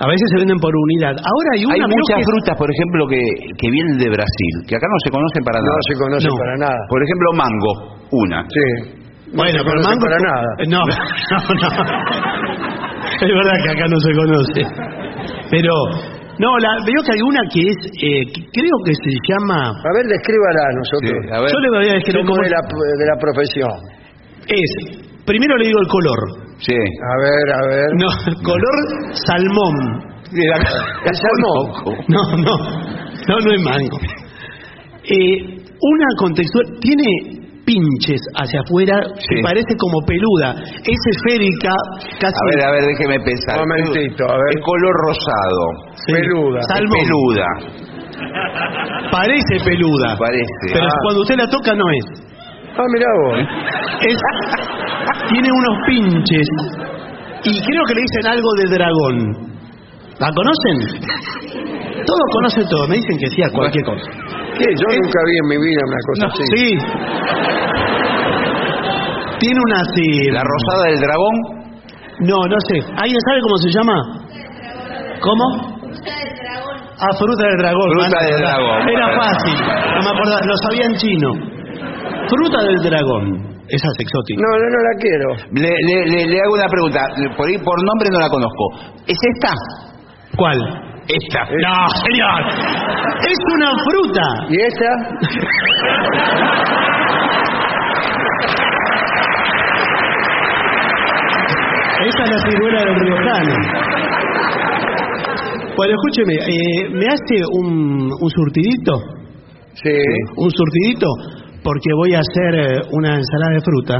A veces se venden por unidad. Ahora hay una Hay muchas que- frutas, por ejemplo, que, que vienen de Brasil, que acá no se conocen para No nada. se conoce No. para nada. Por ejemplo, mango, una. Sí. No Bueno, se pero mango para nada. No, no, no. Es verdad que acá no se conoce. Pero no, la, veo que hay una que es, eh, que creo que se llama. A ver, descríbala a nosotros. Sí, a ver. Yo le voy a describir cómo de la, de la profesión. es. Primero le digo el color. Sí. A ver, a ver. No, color salmón. ¿El salmón? No, no, no, no es mango. Eh, Una con textura, tiene pinches hacia afuera que Sí. parece como peluda. Es esférica, casi. A ver, a ver, déjeme pensar. Momentito, a ver. Es color rosado. Sí. Peluda. Peluda. Parece peluda. Parece. Pero Ah. cuando usted la toca no es. Ah, mirá vos. es tiene unos pinches. Y creo que le dicen algo de dragón. ¿La conocen? Todos conocen todo. Me dicen que sí a cualquier cosa. ¿Qué? Yo nunca vi en mi vida una cosa No, así. sí. Tiene una así. La rosada del dragón. No, no sé. ¿Alguien sabe cómo se llama? ¿Cómo? Ah, fruta del dragón. Fruta del era- dragón. Era fácil. No me acordaba. Lo sabía en chino. Fruta del dragón. Esa es exótica. No, no, no la quiero. Le, le- le- le hago una pregunta. Por ahí por nombre no la conozco. ¿Es esta? ¿Cuál? Esta. No, señor. Es una fruta. ¿Y esta? Esa es la ciruela del riojano. Bueno, escúcheme, eh, ¿me hace un, un surtidito? Sí. Un surtidito, porque voy a hacer eh, una ensalada de fruta.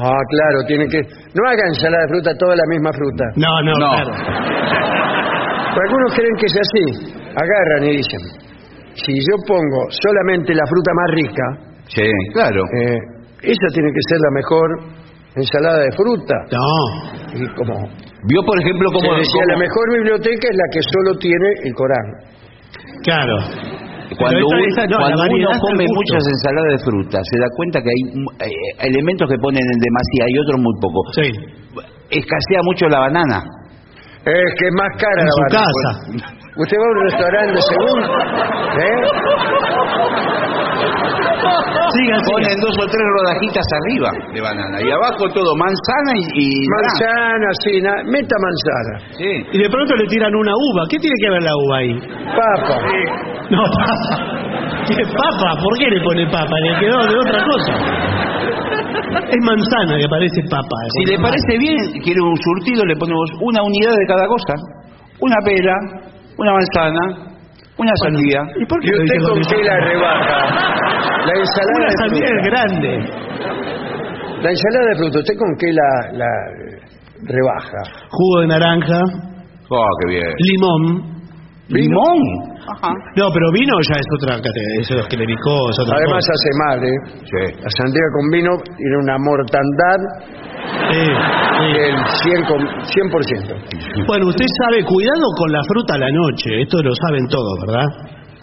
Ah, claro, tiene que... No haga ensalada de fruta, toda la misma fruta. No, no, No. claro. Pero algunos creen que es así. Agarran y dicen, si yo pongo solamente la fruta más rica, Sí, claro. eh, esa tiene que ser la mejor ensalada de fruta. No. Y como Vio, por ejemplo, se cómo... decía, la cómo- mejor biblioteca es la que solo tiene el Corán. Claro. Cuando, no, cuando uno come muchas ensaladas de fruta, se da cuenta que hay eh, elementos que ponen en demasía y otros muy poco. Sí. Escasea mucho la banana. Es que es más cara En la su banana. casa. Usted va a un restaurante según... ¿eh? Siga. Ponen dos o tres rodajitas arriba de banana y abajo todo manzana y, y. Manzana, sí, na- meta manzana. Sí. Y de pronto le tiran una uva. ¿Qué tiene que ver la uva ahí? Papa. No, papa. ¿Qué papa? ¿Por qué le pone papa? Le quedó de otra cosa. Es manzana que parece papa. Si le parece bien, quiere un surtido, le ponemos una unidad de cada cosa. Una pera, una manzana, una sandía. ¿Y por qué ¿Y lo usted con qué la rebaja? La ensalada Una de sandía fruta. es grande. La ensalada de fruta, ¿usted con qué la, la rebaja? Jugo de naranja, Oh, qué bien. limón. ¿Limón? No, pero vino ya es otra categoría. Eso es que le picó, es otra Además cosa. hace mal, ¿eh? Sí. La sandía con vino tiene una mortandad Sí, sí. del 100, con- 100%. Bueno, usted sabe, cuidado con la fruta a la noche. Esto lo saben todos, ¿verdad?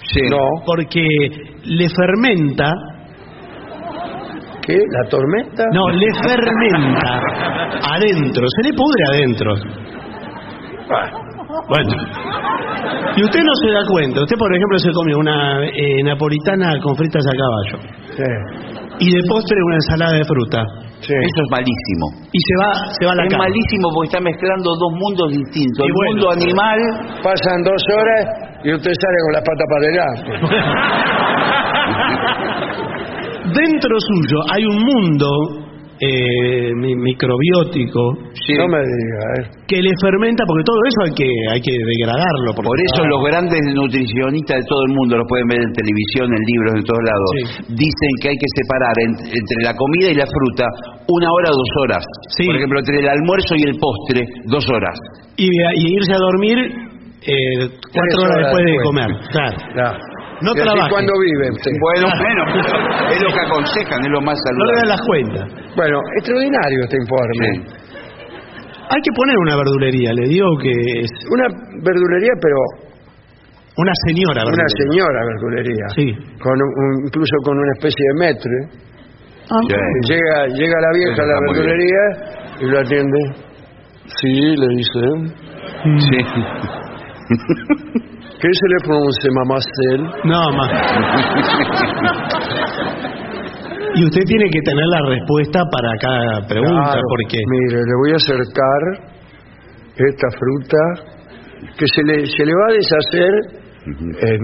Sí. No. Porque le fermenta. ¿Qué? ¿La tormenta? No, le fermenta adentro. Se le pudre adentro. Bueno. Y usted no se da cuenta. Usted, por ejemplo, se comió una eh, napolitana con fritas a caballo. Sí. Y de postre una ensalada de fruta. sí. Eso es malísimo. Y se va, se va a la Es cama. malísimo porque está mezclando dos mundos distintos. Y el bueno. mundo animal. Pasan dos horas y usted sale con las patas para adelante. Dentro suyo hay un mundo eh, mi- microbiótico No me diga, ¿eh? que le fermenta, porque todo eso hay que, hay que degradarlo. Por eso los grandes nutricionistas de todo el mundo, los pueden ver en televisión, en libros, en todos lados, dicen que hay que separar en- entre la comida y la fruta una hora o dos horas. Por ejemplo, entre el almuerzo y el postre, dos horas. y, y irse a dormir eh, cuatro horas, horas después de después. comer. Claro. Claro. No ¿Y así trabaje. cuándo vive usted? Bueno, bueno, es lo que aconsejan, es lo más No le saludable. dan las cuentas. Bueno, extraordinario este informe. Hay que poner una verdulería, le digo que es Una verdulería, pero una señora una verdulería. señora verdulería. Sí. Con un- un- incluso con una especie de metro. ¿eh? Sí. Llega, llega la vieja a la está muy verdulería y lo atiende. Sí, le dice. Sí. ¿Qué se le pronuncia mamacel? No, más. Y usted tiene que tener la respuesta para cada pregunta, Claro. porque Mire, le voy a acercar esta fruta que se le, se le va a deshacer en,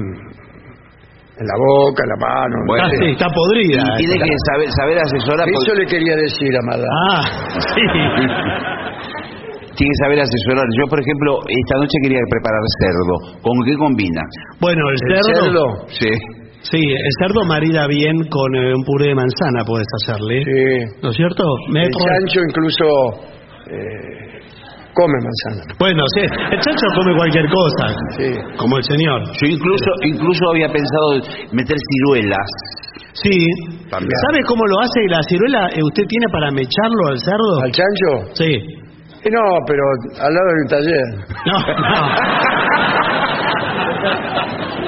en la boca, en la mano. en Bueno. Ah, sí, está podrida. Y tiene que saber, saber asesorar. Eso le quería decir a Madame. Ah, sí. Tiene que saber asesorar. Yo, por ejemplo, esta noche quería preparar cerdo. ¿Con qué combina? Bueno, el ¿El cerdo, cerdo? Sí. Sí, el cerdo marida bien con eh, un puré de manzana, puedes hacerle. Sí. ¿No es cierto? Me- El chancho incluso eh, come manzana. Bueno, sí, el chancho come cualquier cosa. Como el señor. Yo incluso, incluso había pensado meter ciruelas. Sí. ¿Sabe cómo lo hace la ciruela? eh, ¿Usted tiene para mecharlo al cerdo? ¿Al chancho? Sí. No, pero al lado del taller. No,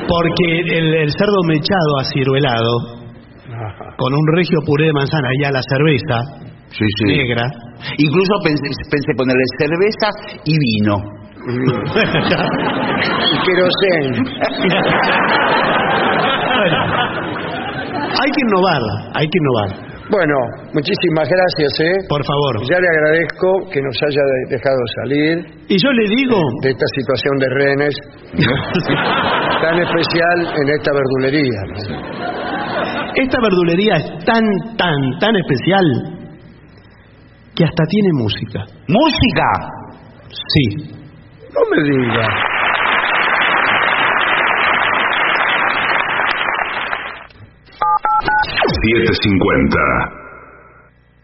Porque el, el cerdo mechado aciruelado, con un regio puré de manzana y a la cerveza Sí, sí. negra. Incluso pensé, pensé ponerle cerveza y vino. Y querosén. Hay que innovar, hay que innovar. Bueno, muchísimas gracias, ¿eh? Por favor. Ya le agradezco que nos haya de- dejado salir Y yo le digo, de esta situación de rehenes tan especial en esta verdulería. ¿no? esta verdulería es tan, tan, tan especial que hasta tiene música. ¿Música? Sí. No me diga.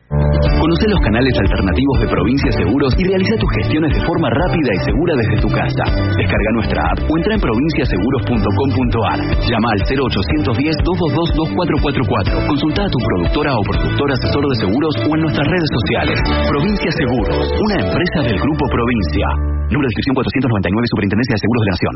Conoce los canales alternativos de Provincia Seguros y realiza tus gestiones de forma rápida y segura desde tu casa. Descarga nuestra app o entra en provinciaseguros.com.ar. Llama al 0810-222-2444. Consulta a tu productora o productor asesor de seguros o en nuestras redes sociales. Provincia Seguros, una empresa del Grupo Provincia. Número de inscripción 499 Superintendencia de Seguros de Nación.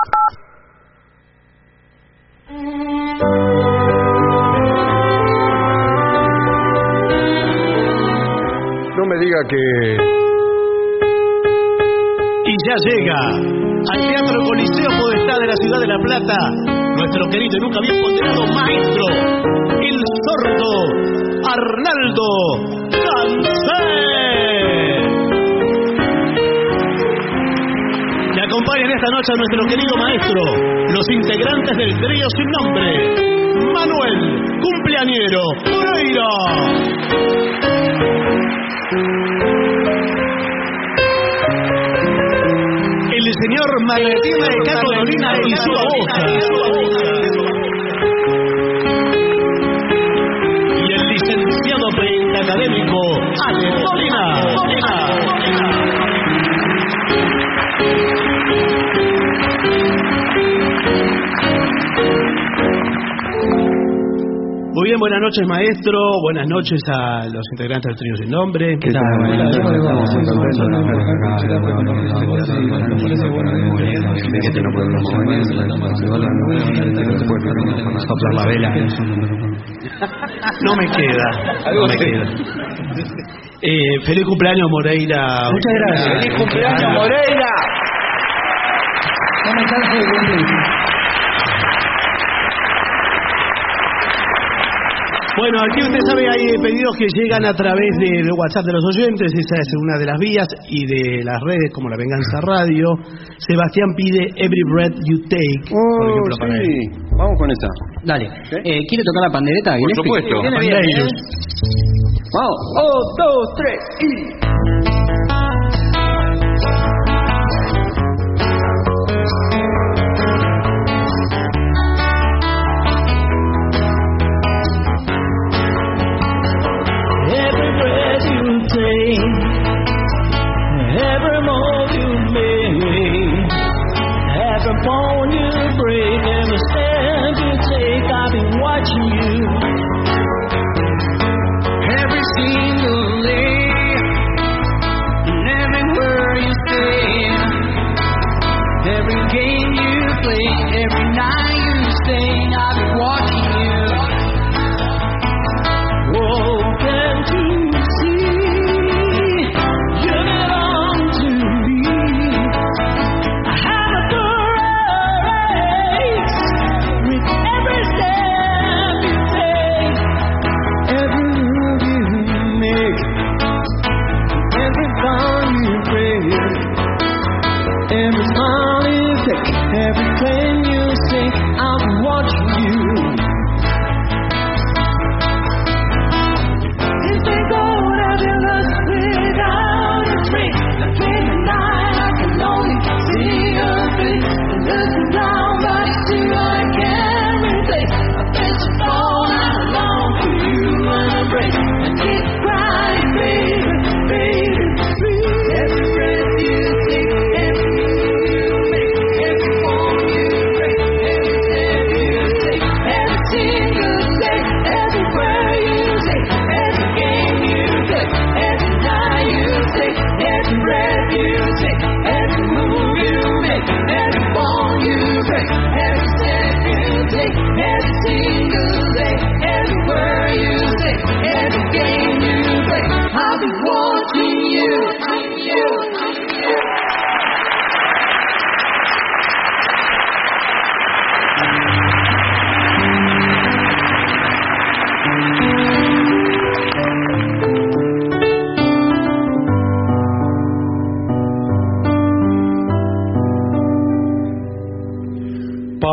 No me diga que Y ya llega al Teatro Coliseo Podestá de la ciudad de La Plata nuestro querido y nunca bien ponderado maestro, el sordo Arnaldo Cancé. Acompañan esta noche a nuestro querido maestro, los integrantes del trío sin nombre, Manuel Cumpleañero Moreira. el señor Martín de Carolina y su Y el licenciado académico Ale Molina. Buenas noches maestro, buenas noches a los integrantes del trío sin nombre. ¿Qué la vela. No me queda, no me queda. Eh, feliz cumpleaños Moreira. Muchas gracias. Feliz cumpleaños Moreira. No me Bueno, aquí usted sabe, hay pedidos que llegan a través de- del WhatsApp de los oyentes, esa es una de las vías, y de las redes como La Venganza Radio. Sebastián pide Every Breath You Take, por ejemplo, para él. Vamos con esa. Dale. Eh, ¿Quiere tocar la pandereta? Por supuesto. ¿eh? Vamos. Un, dos, tres y... you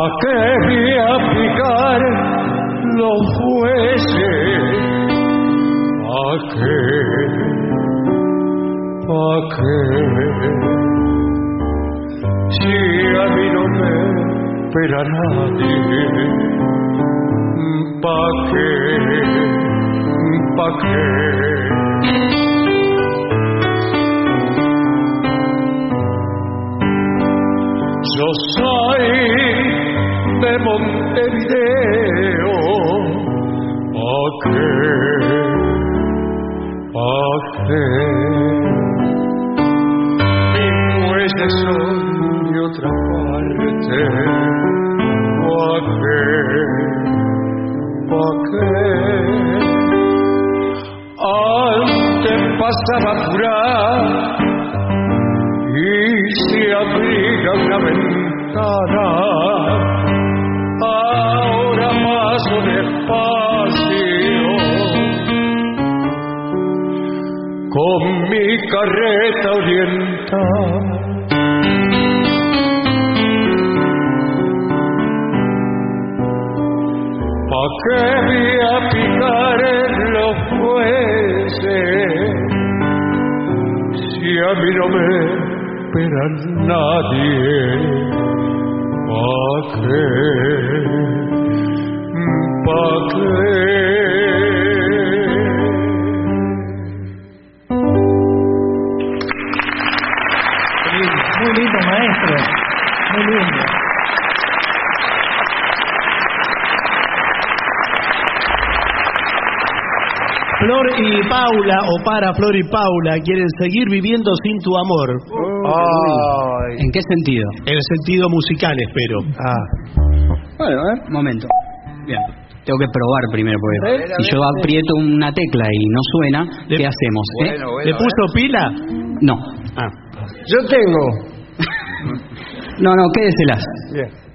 ¿Pa' qué voy a picar los jueces? ¿Pa' qué? ¿Pa' qué? Si a mí no me espera nadie, ¿pa' qué? ¿Pa' qué? Para Flor y Paula, quieren seguir viviendo sin tu amor. ¿En qué sentido? En el sentido musical, espero. Bueno, a ver, momento. Bien. Tengo que probar primero, porque si yo aprieto una tecla y no suena, ¿qué hacemos? eh? ¿Le puso pila? No. Ah. Yo tengo. No, no, quédeselas. Bien.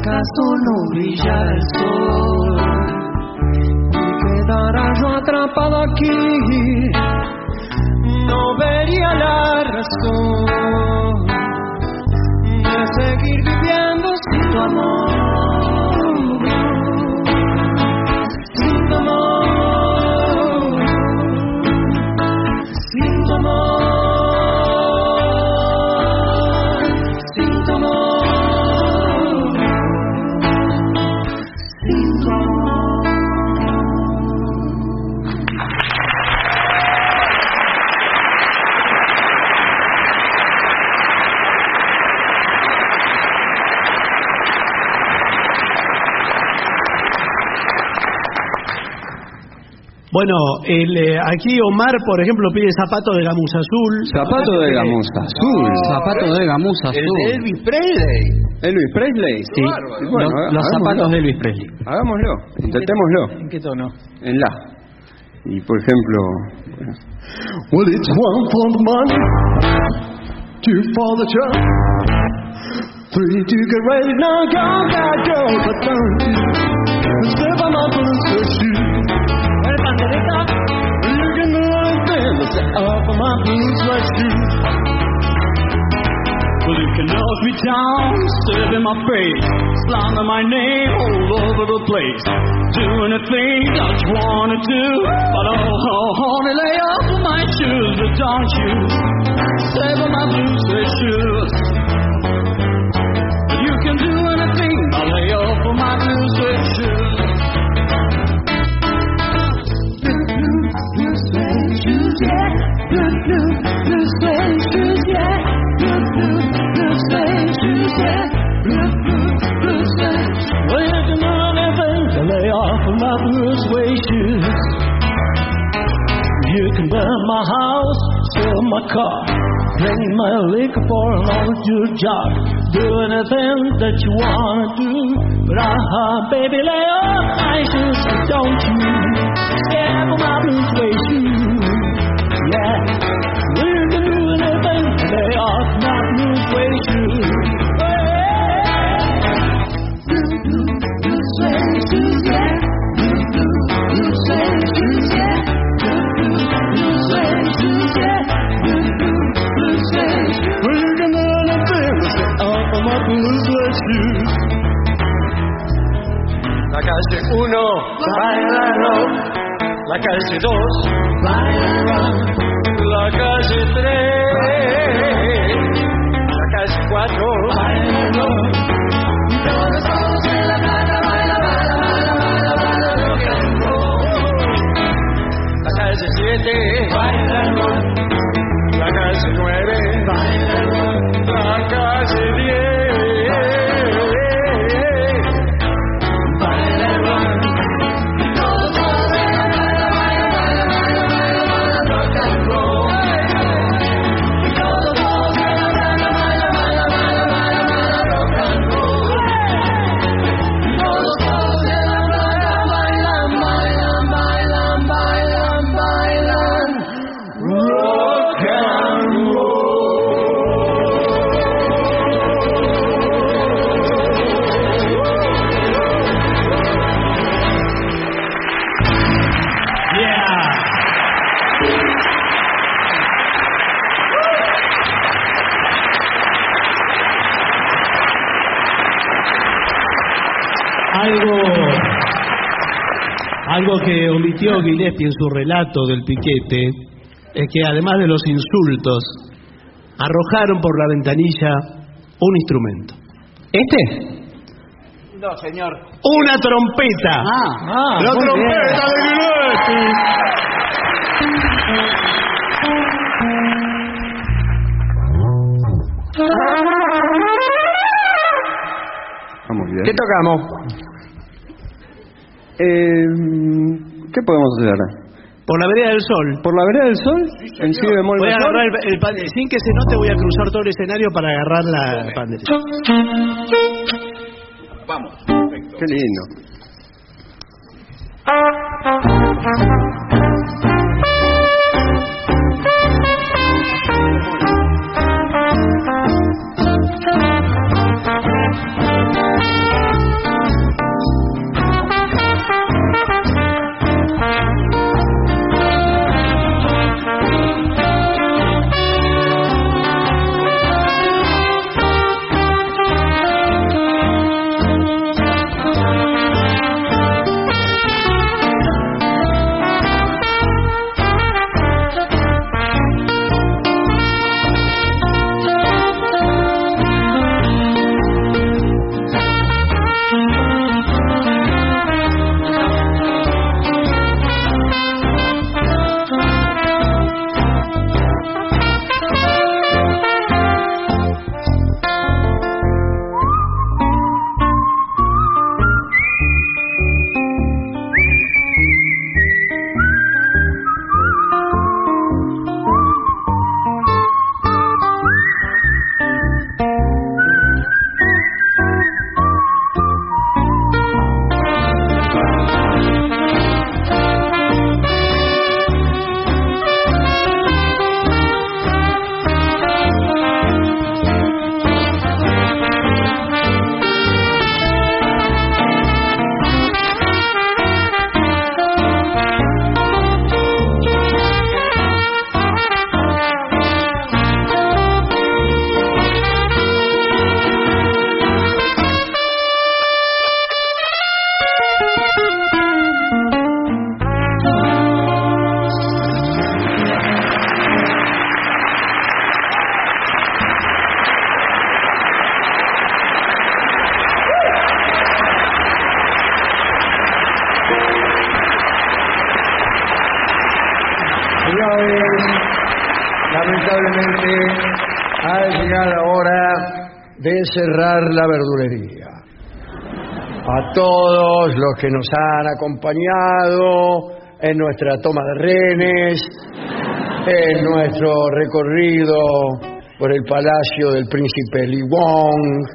Acaso no brilla el sol yo atrapado aquí, no vería la razón de seguir viviendo sin tu amor. Bueno, el, eh, aquí Omar, por ejemplo, pide zapato de gamuza azul. Zapato de gamuza azul. Zapato de gamuza El azul. de Elvis Presley. Elvis Presley, Sí, Bueno, los, zapatos de Elvis Presley. Hagámoslo, intentémoslo. ¿En qué tono? En la. Y por ejemplo. bueno. Well, it's one for the money, two for the job, three to get ready. Now go, go, go, but don't you but step my blue sweat shoe. Well, you can knock me down, step in my face, slander my name all over the place. Do anything that you wanna do, but oh, oh, honey, lay off of my shoes, but don't you step on my blue suede shoes. Blue, blue, blue suede shoes, yeah. Blue, blue, blue suede shoes. Blue, blue, blue suede. Well, you can do anything to lay off of my blue suede shoes. You can burn my house, sell my car, drink my liquor for an old job. Do anything that you wanna do, but uh, baby, lay off my shoes, don't you? Step on my blue suede shoes, La calle 1, baila rock. La calle 2, baila rock. La calle 3, la calle 4, omitió Gillespie en su relato del piquete es que además de los insultos, arrojaron por la ventanilla un instrumento. ¿Este? No, señor. ¡Una trompeta! Ah, ¡La muy trompeta de Gillespie! Vamos bien. ¿Qué tocamos? Eh, ¿Qué podemos hacer? Por la vereda del sol. ¿Por la vereda del sol? ¿En si bemol Voy a mayor? agarrar el, el pan- sin que se note, voy a cruzar todo el escenario para agarrar la pandereta. Vamos. Qué lindo. De cerrar la verdulería. A todos los que nos han acompañado en nuestra toma de rehenes, en nuestro recorrido por el palacio del príncipe Li Wong,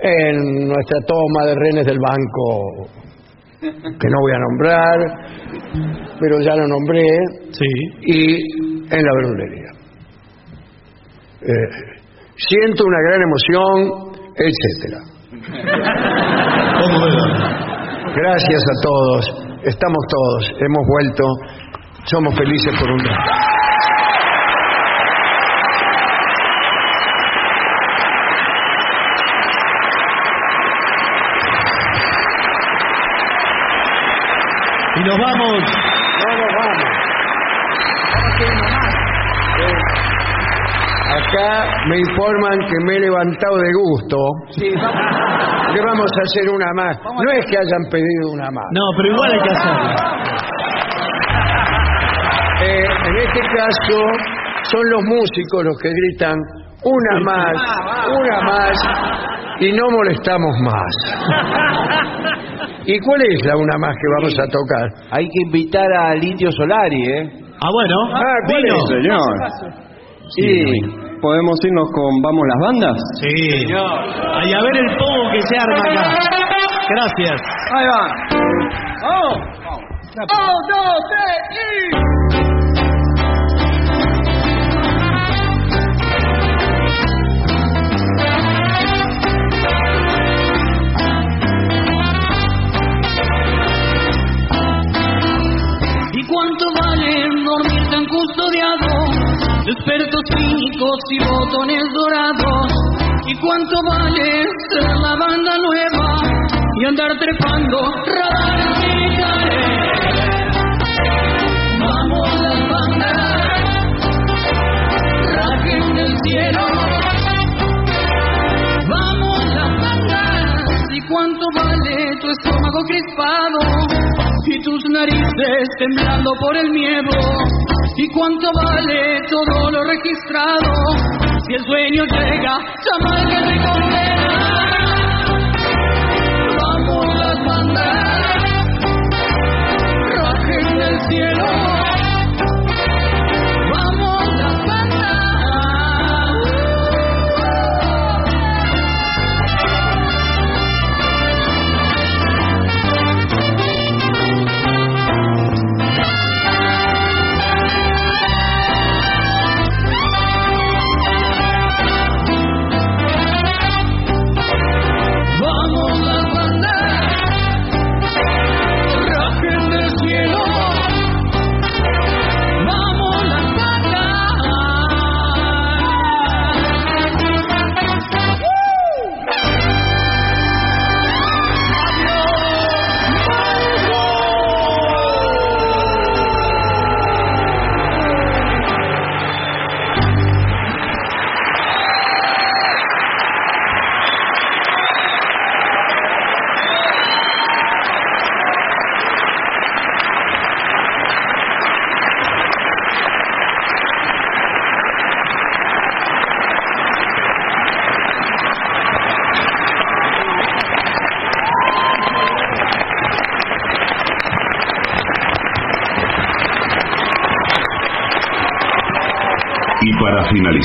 en nuestra toma de rehenes del banco, que no voy a nombrar, pero ya lo nombré, y en la verdulería. Eh, siento una gran emoción, etcétera. Gracias a todos, estamos todos, hemos vuelto, somos felices por un rato. Y nos vamos. Acá me informan que me he levantado de gusto. Que vamos a hacer una más. No es que hayan pedido una más. No, pero igual hay que hacerlo. Eh, en este caso son los músicos los que gritan una más, una más y no molestamos más. ¿Y cuál es la una más que vamos a tocar? Hay que invitar al Indio Solari, ¿eh? Ah, bueno. Ah, ¿cuál Vino. es? Señor. Sí. ¿Podemos irnos con Vamos las bandas? Sí. Ay, a ver el pogo que se arma acá. Gracias. Ahí va. ¡Vamos! ¡Un, dos, tres y... ¿Y cuánto vale dormir tan custodiado? De Expertos cínicos y botones dorados. ¿Y cuánto vale ser la banda nueva y andar trepando radares militares? Vamos las bandas, rajen del cielo. Vamos las bandas, ¿y cuánto vale tu estómago crispado? y tus narices temblando por el miedo. ¿Y cuánto vale todo lo registrado? Si el sueño llega, jamás que te condena. Vamos las bandas, rajen del cielo.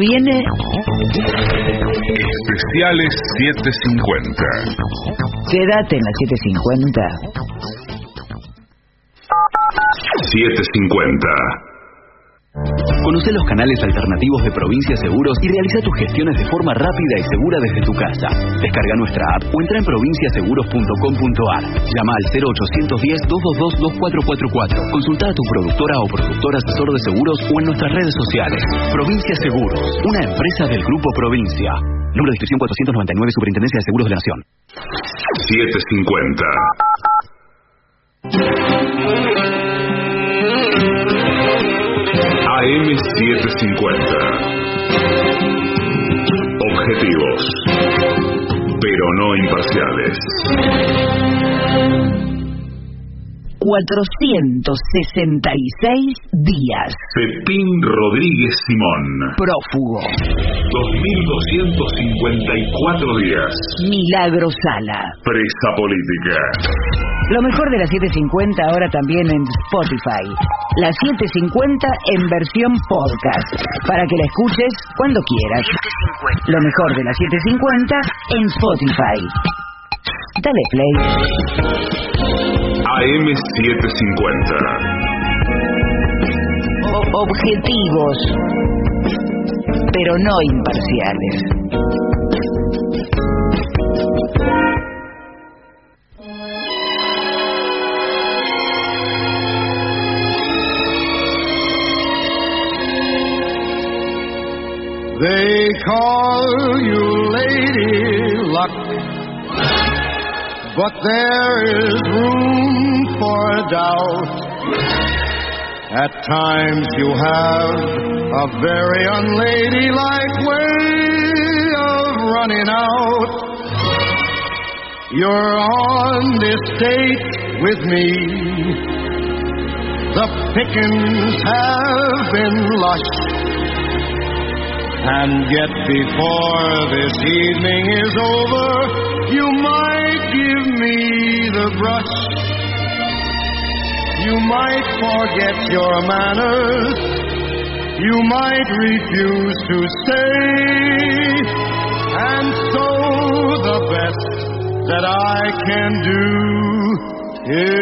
Viene Especiales 750. Quédate en la 750. 750. Conoce los canales alternativos de Provincia Seguros y realiza tus gestiones de forma rápida y segura desde tu casa. Descarga nuestra app o entra en provinciaseguros.com.ar. Llama al 0810-222-2444. Consulta a tu productora o productor asesor de seguros o en nuestras redes sociales. Provincia Seguros, una empresa del Grupo Provincia. Número de inscripción 499, Superintendencia de Seguros de la Nación. 750. AM 750. Objetivos, pero no imparciales. 466 días. Pepín Rodríguez Simón. Prófugo. 2254 días. Milagro Sala. Presa política. Lo mejor de la 750 ahora también en Spotify. La 750 en versión podcast. Para que la escuches cuando quieras. Lo mejor de la 750 en Spotify. Dale play. AM 750. O- objetivos, pero no imparciales. They call you Lady Luck, but there is room for doubt. At times you have a very unladylike way of running out. You're on this date with me. The pickings have been lush. And yet before this evening is over, you might give me the brush. You might forget your manners. You might refuse to stay. And so the best that I can do is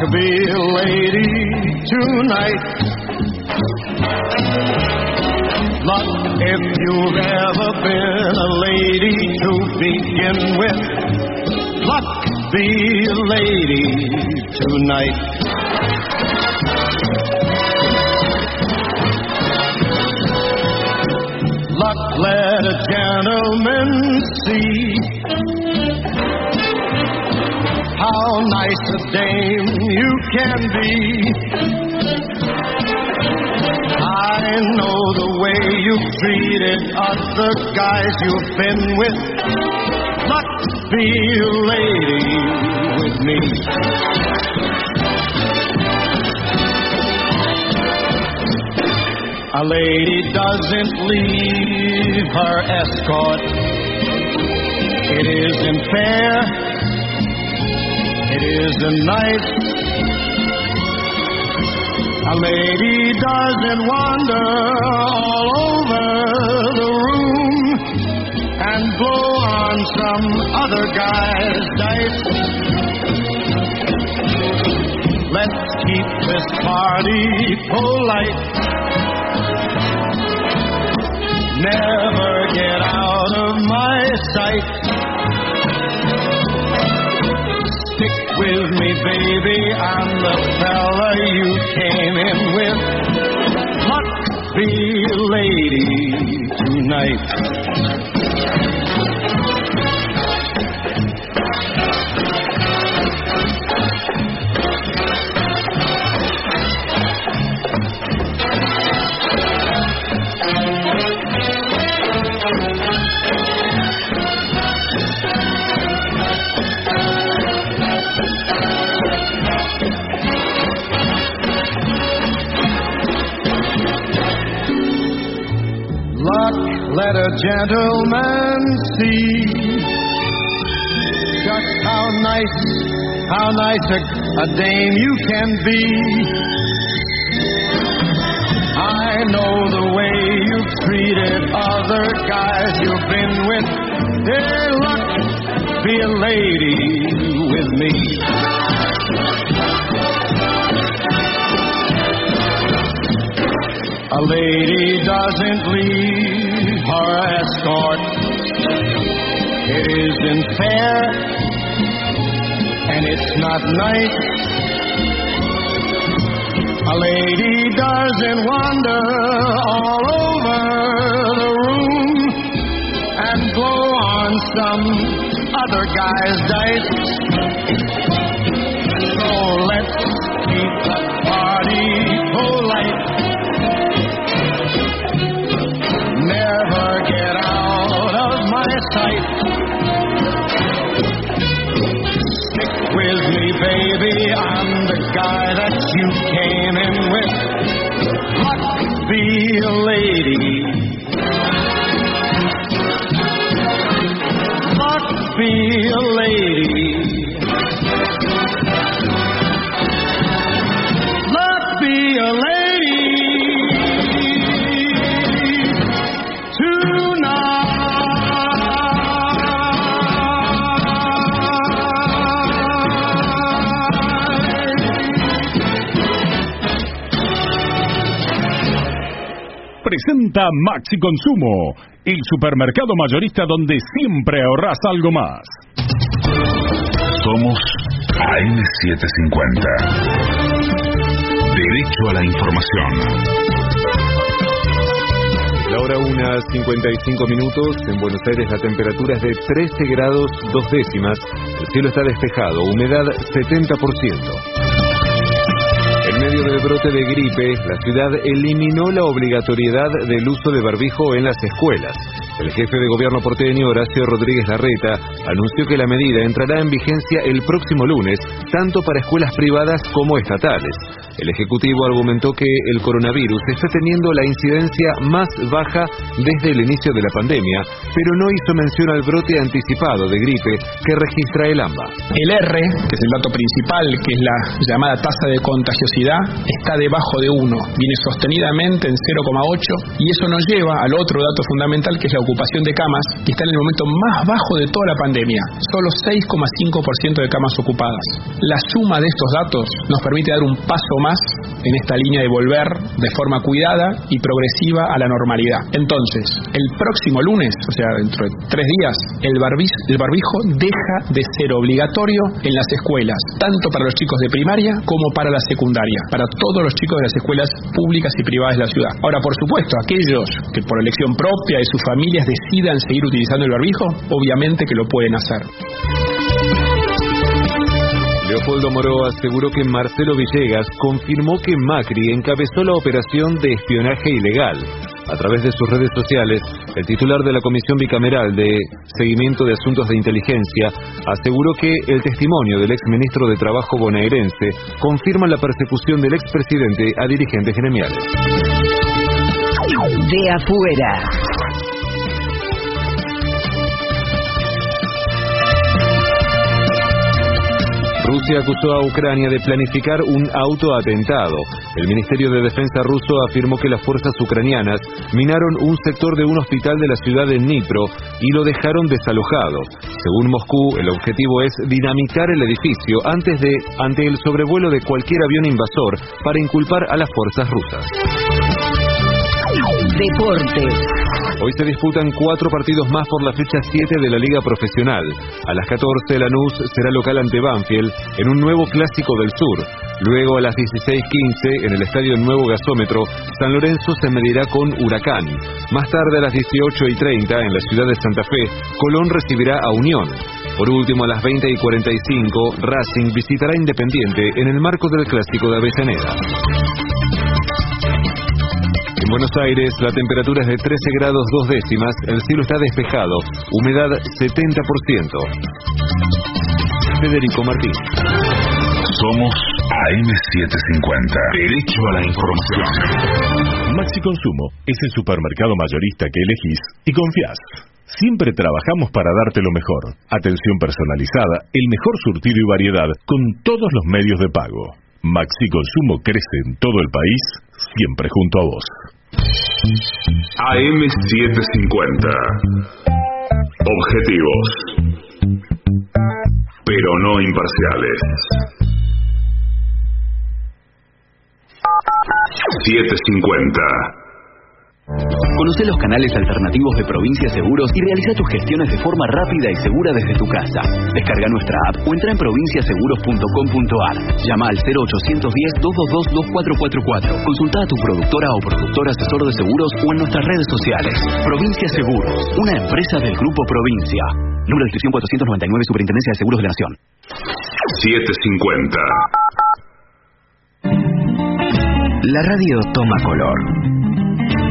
Luck be a lady tonight. Luck if you've ever been a lady to begin with. Luck be a lady tonight. Can be. I know the way you've treated other guys you've been with. Luck be a lady with me. A lady doesn't leave her escort. It isn't fair. It isn't nice. A lady doesn't wander all over the room and blow on some other guy's dice. Let's keep this party polite. Never get out of my sight. Baby. I'm the fella you came in with. Luck be lady tonight. A gentleman see just how nice, how nice a, a dame you can be. I know the way you've treated other guys you've been with. Hey, luck, be a lady with me. A lady doesn't leave her escort. It isn't fair, and it's not nice. A lady doesn't wander all over the room and blow on some other guy's dice. Baby. I'm the guy that you came in with. Luck be a lady. Luck be a lady. Presenta Maxi Consumo, el supermercado mayorista donde siempre ahorras algo más. Somos AM750. Derecho a la información. La hora 1, 55 minutos. En Buenos Aires la temperatura es de 13 grados dos décimas. El cielo está despejado, humedad 70%. Medio del brote de gripe, la ciudad eliminó la obligatoriedad del uso de barbijo en las escuelas. El jefe de gobierno porteño, Horacio Rodríguez Larreta, anunció que la medida entrará en vigencia el próximo lunes, tanto para escuelas privadas como estatales. El Ejecutivo argumentó que el coronavirus está teniendo la incidencia más baja desde el inicio de la pandemia, pero no hizo mención al brote anticipado de gripe que registra el AMBA. El R, que es el dato principal, que es la llamada tasa de contagiosidad, está debajo de 1, viene sostenidamente en 0,8 y eso nos lleva al otro dato fundamental que es la ocupación de camas, que está en el momento más bajo de toda la pandemia, solo 6,5% de camas ocupadas. La suma de estos datos nos permite dar un paso más en esta línea de volver de forma cuidada y progresiva a la normalidad. Entonces, el próximo lunes, o sea, dentro de tres días, el, barbiz, el barbijo deja de ser obligatorio en las escuelas, tanto para los chicos de primaria como para la secundaria, para todos los chicos de las escuelas públicas y privadas de la ciudad. Ahora, por supuesto, aquellos que por elección propia de sus familias decidan seguir utilizando el barbijo, obviamente que lo pueden hacer. Leopoldo Moró aseguró que Marcelo Villegas confirmó que Macri encabezó la operación de espionaje ilegal. A través de sus redes sociales, el titular de la Comisión Bicameral de Seguimiento de Asuntos de Inteligencia aseguró que el testimonio del exministro de Trabajo bonaerense confirma la persecución del expresidente a dirigentes gremiales. De afuera. Rusia acusó a Ucrania de planificar un autoatentado. El Ministerio de Defensa ruso afirmó que las fuerzas ucranianas minaron un sector de un hospital de la ciudad de Dnipro y lo dejaron desalojado. Según Moscú, el objetivo es dinamitar el edificio antes de ante el sobrevuelo de cualquier avión invasor para inculpar a las fuerzas rusas. Deportes. Hoy se disputan cuatro partidos más por la fecha 7 de la Liga Profesional. A las 14 Lanús será local ante Banfield en un nuevo clásico del sur. Luego a las 16.15 en el Estadio Nuevo Gasómetro, San Lorenzo se medirá con Huracán. Más tarde a las 18.30 en la ciudad de Santa Fe, Colón recibirá a Unión. Por último, a las 20 y 45, Racing visitará Independiente en el marco del clásico de Avellaneda. En Buenos Aires la temperatura es de 13 grados dos décimas, el cielo está despejado, humedad 70%. Federico Martín. Somos AM750. Derecho a la información. Maxi Consumo es el supermercado mayorista que elegís y confías. Siempre trabajamos para darte lo mejor. Atención personalizada, el mejor surtido y variedad con todos los medios de pago. Maxi Consumo crece en todo el país, siempre junto a vos. AM750. Objetivos. Pero no imparciales. 750. Conoce los canales alternativos de Provincia Seguros y realiza tus gestiones de forma rápida y segura desde tu casa. Descarga nuestra app o entra en provinciaseguros.com.ar. Llama al 0810-222-2444. Consulta a tu productora o productor asesor de seguros o en nuestras redes sociales. Provincia Seguros, una empresa del Grupo Provincia. Número de inscripción 499, Superintendencia de Seguros de la Nación. 750. La radio toma color.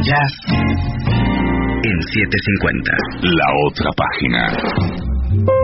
Jazz en 750. La otra página.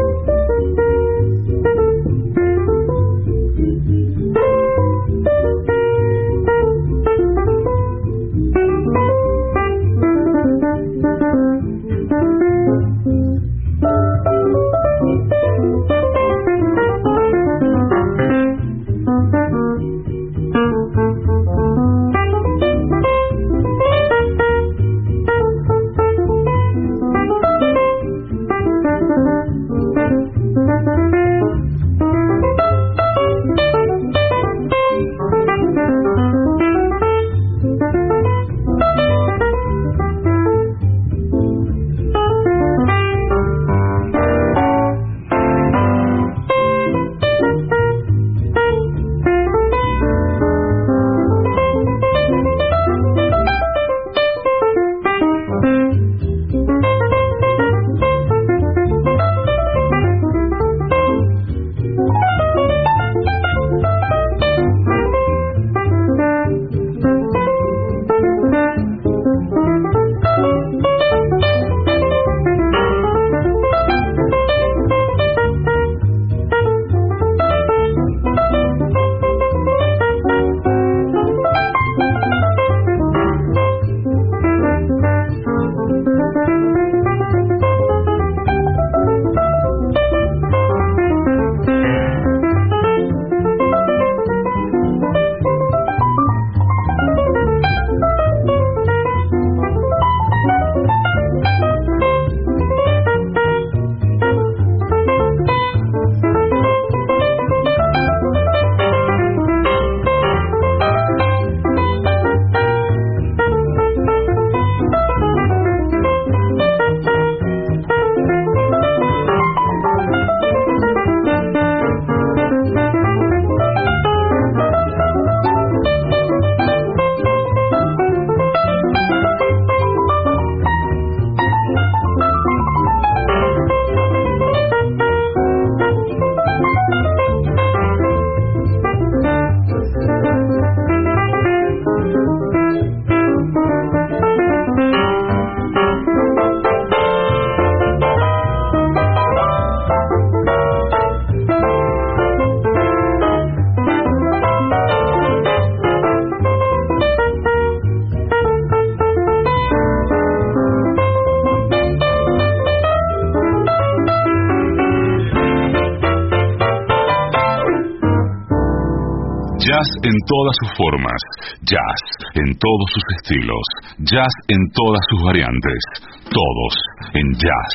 En todas sus formas, jazz en todos sus estilos, jazz en todas sus variantes, todos en Jazz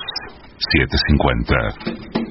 750.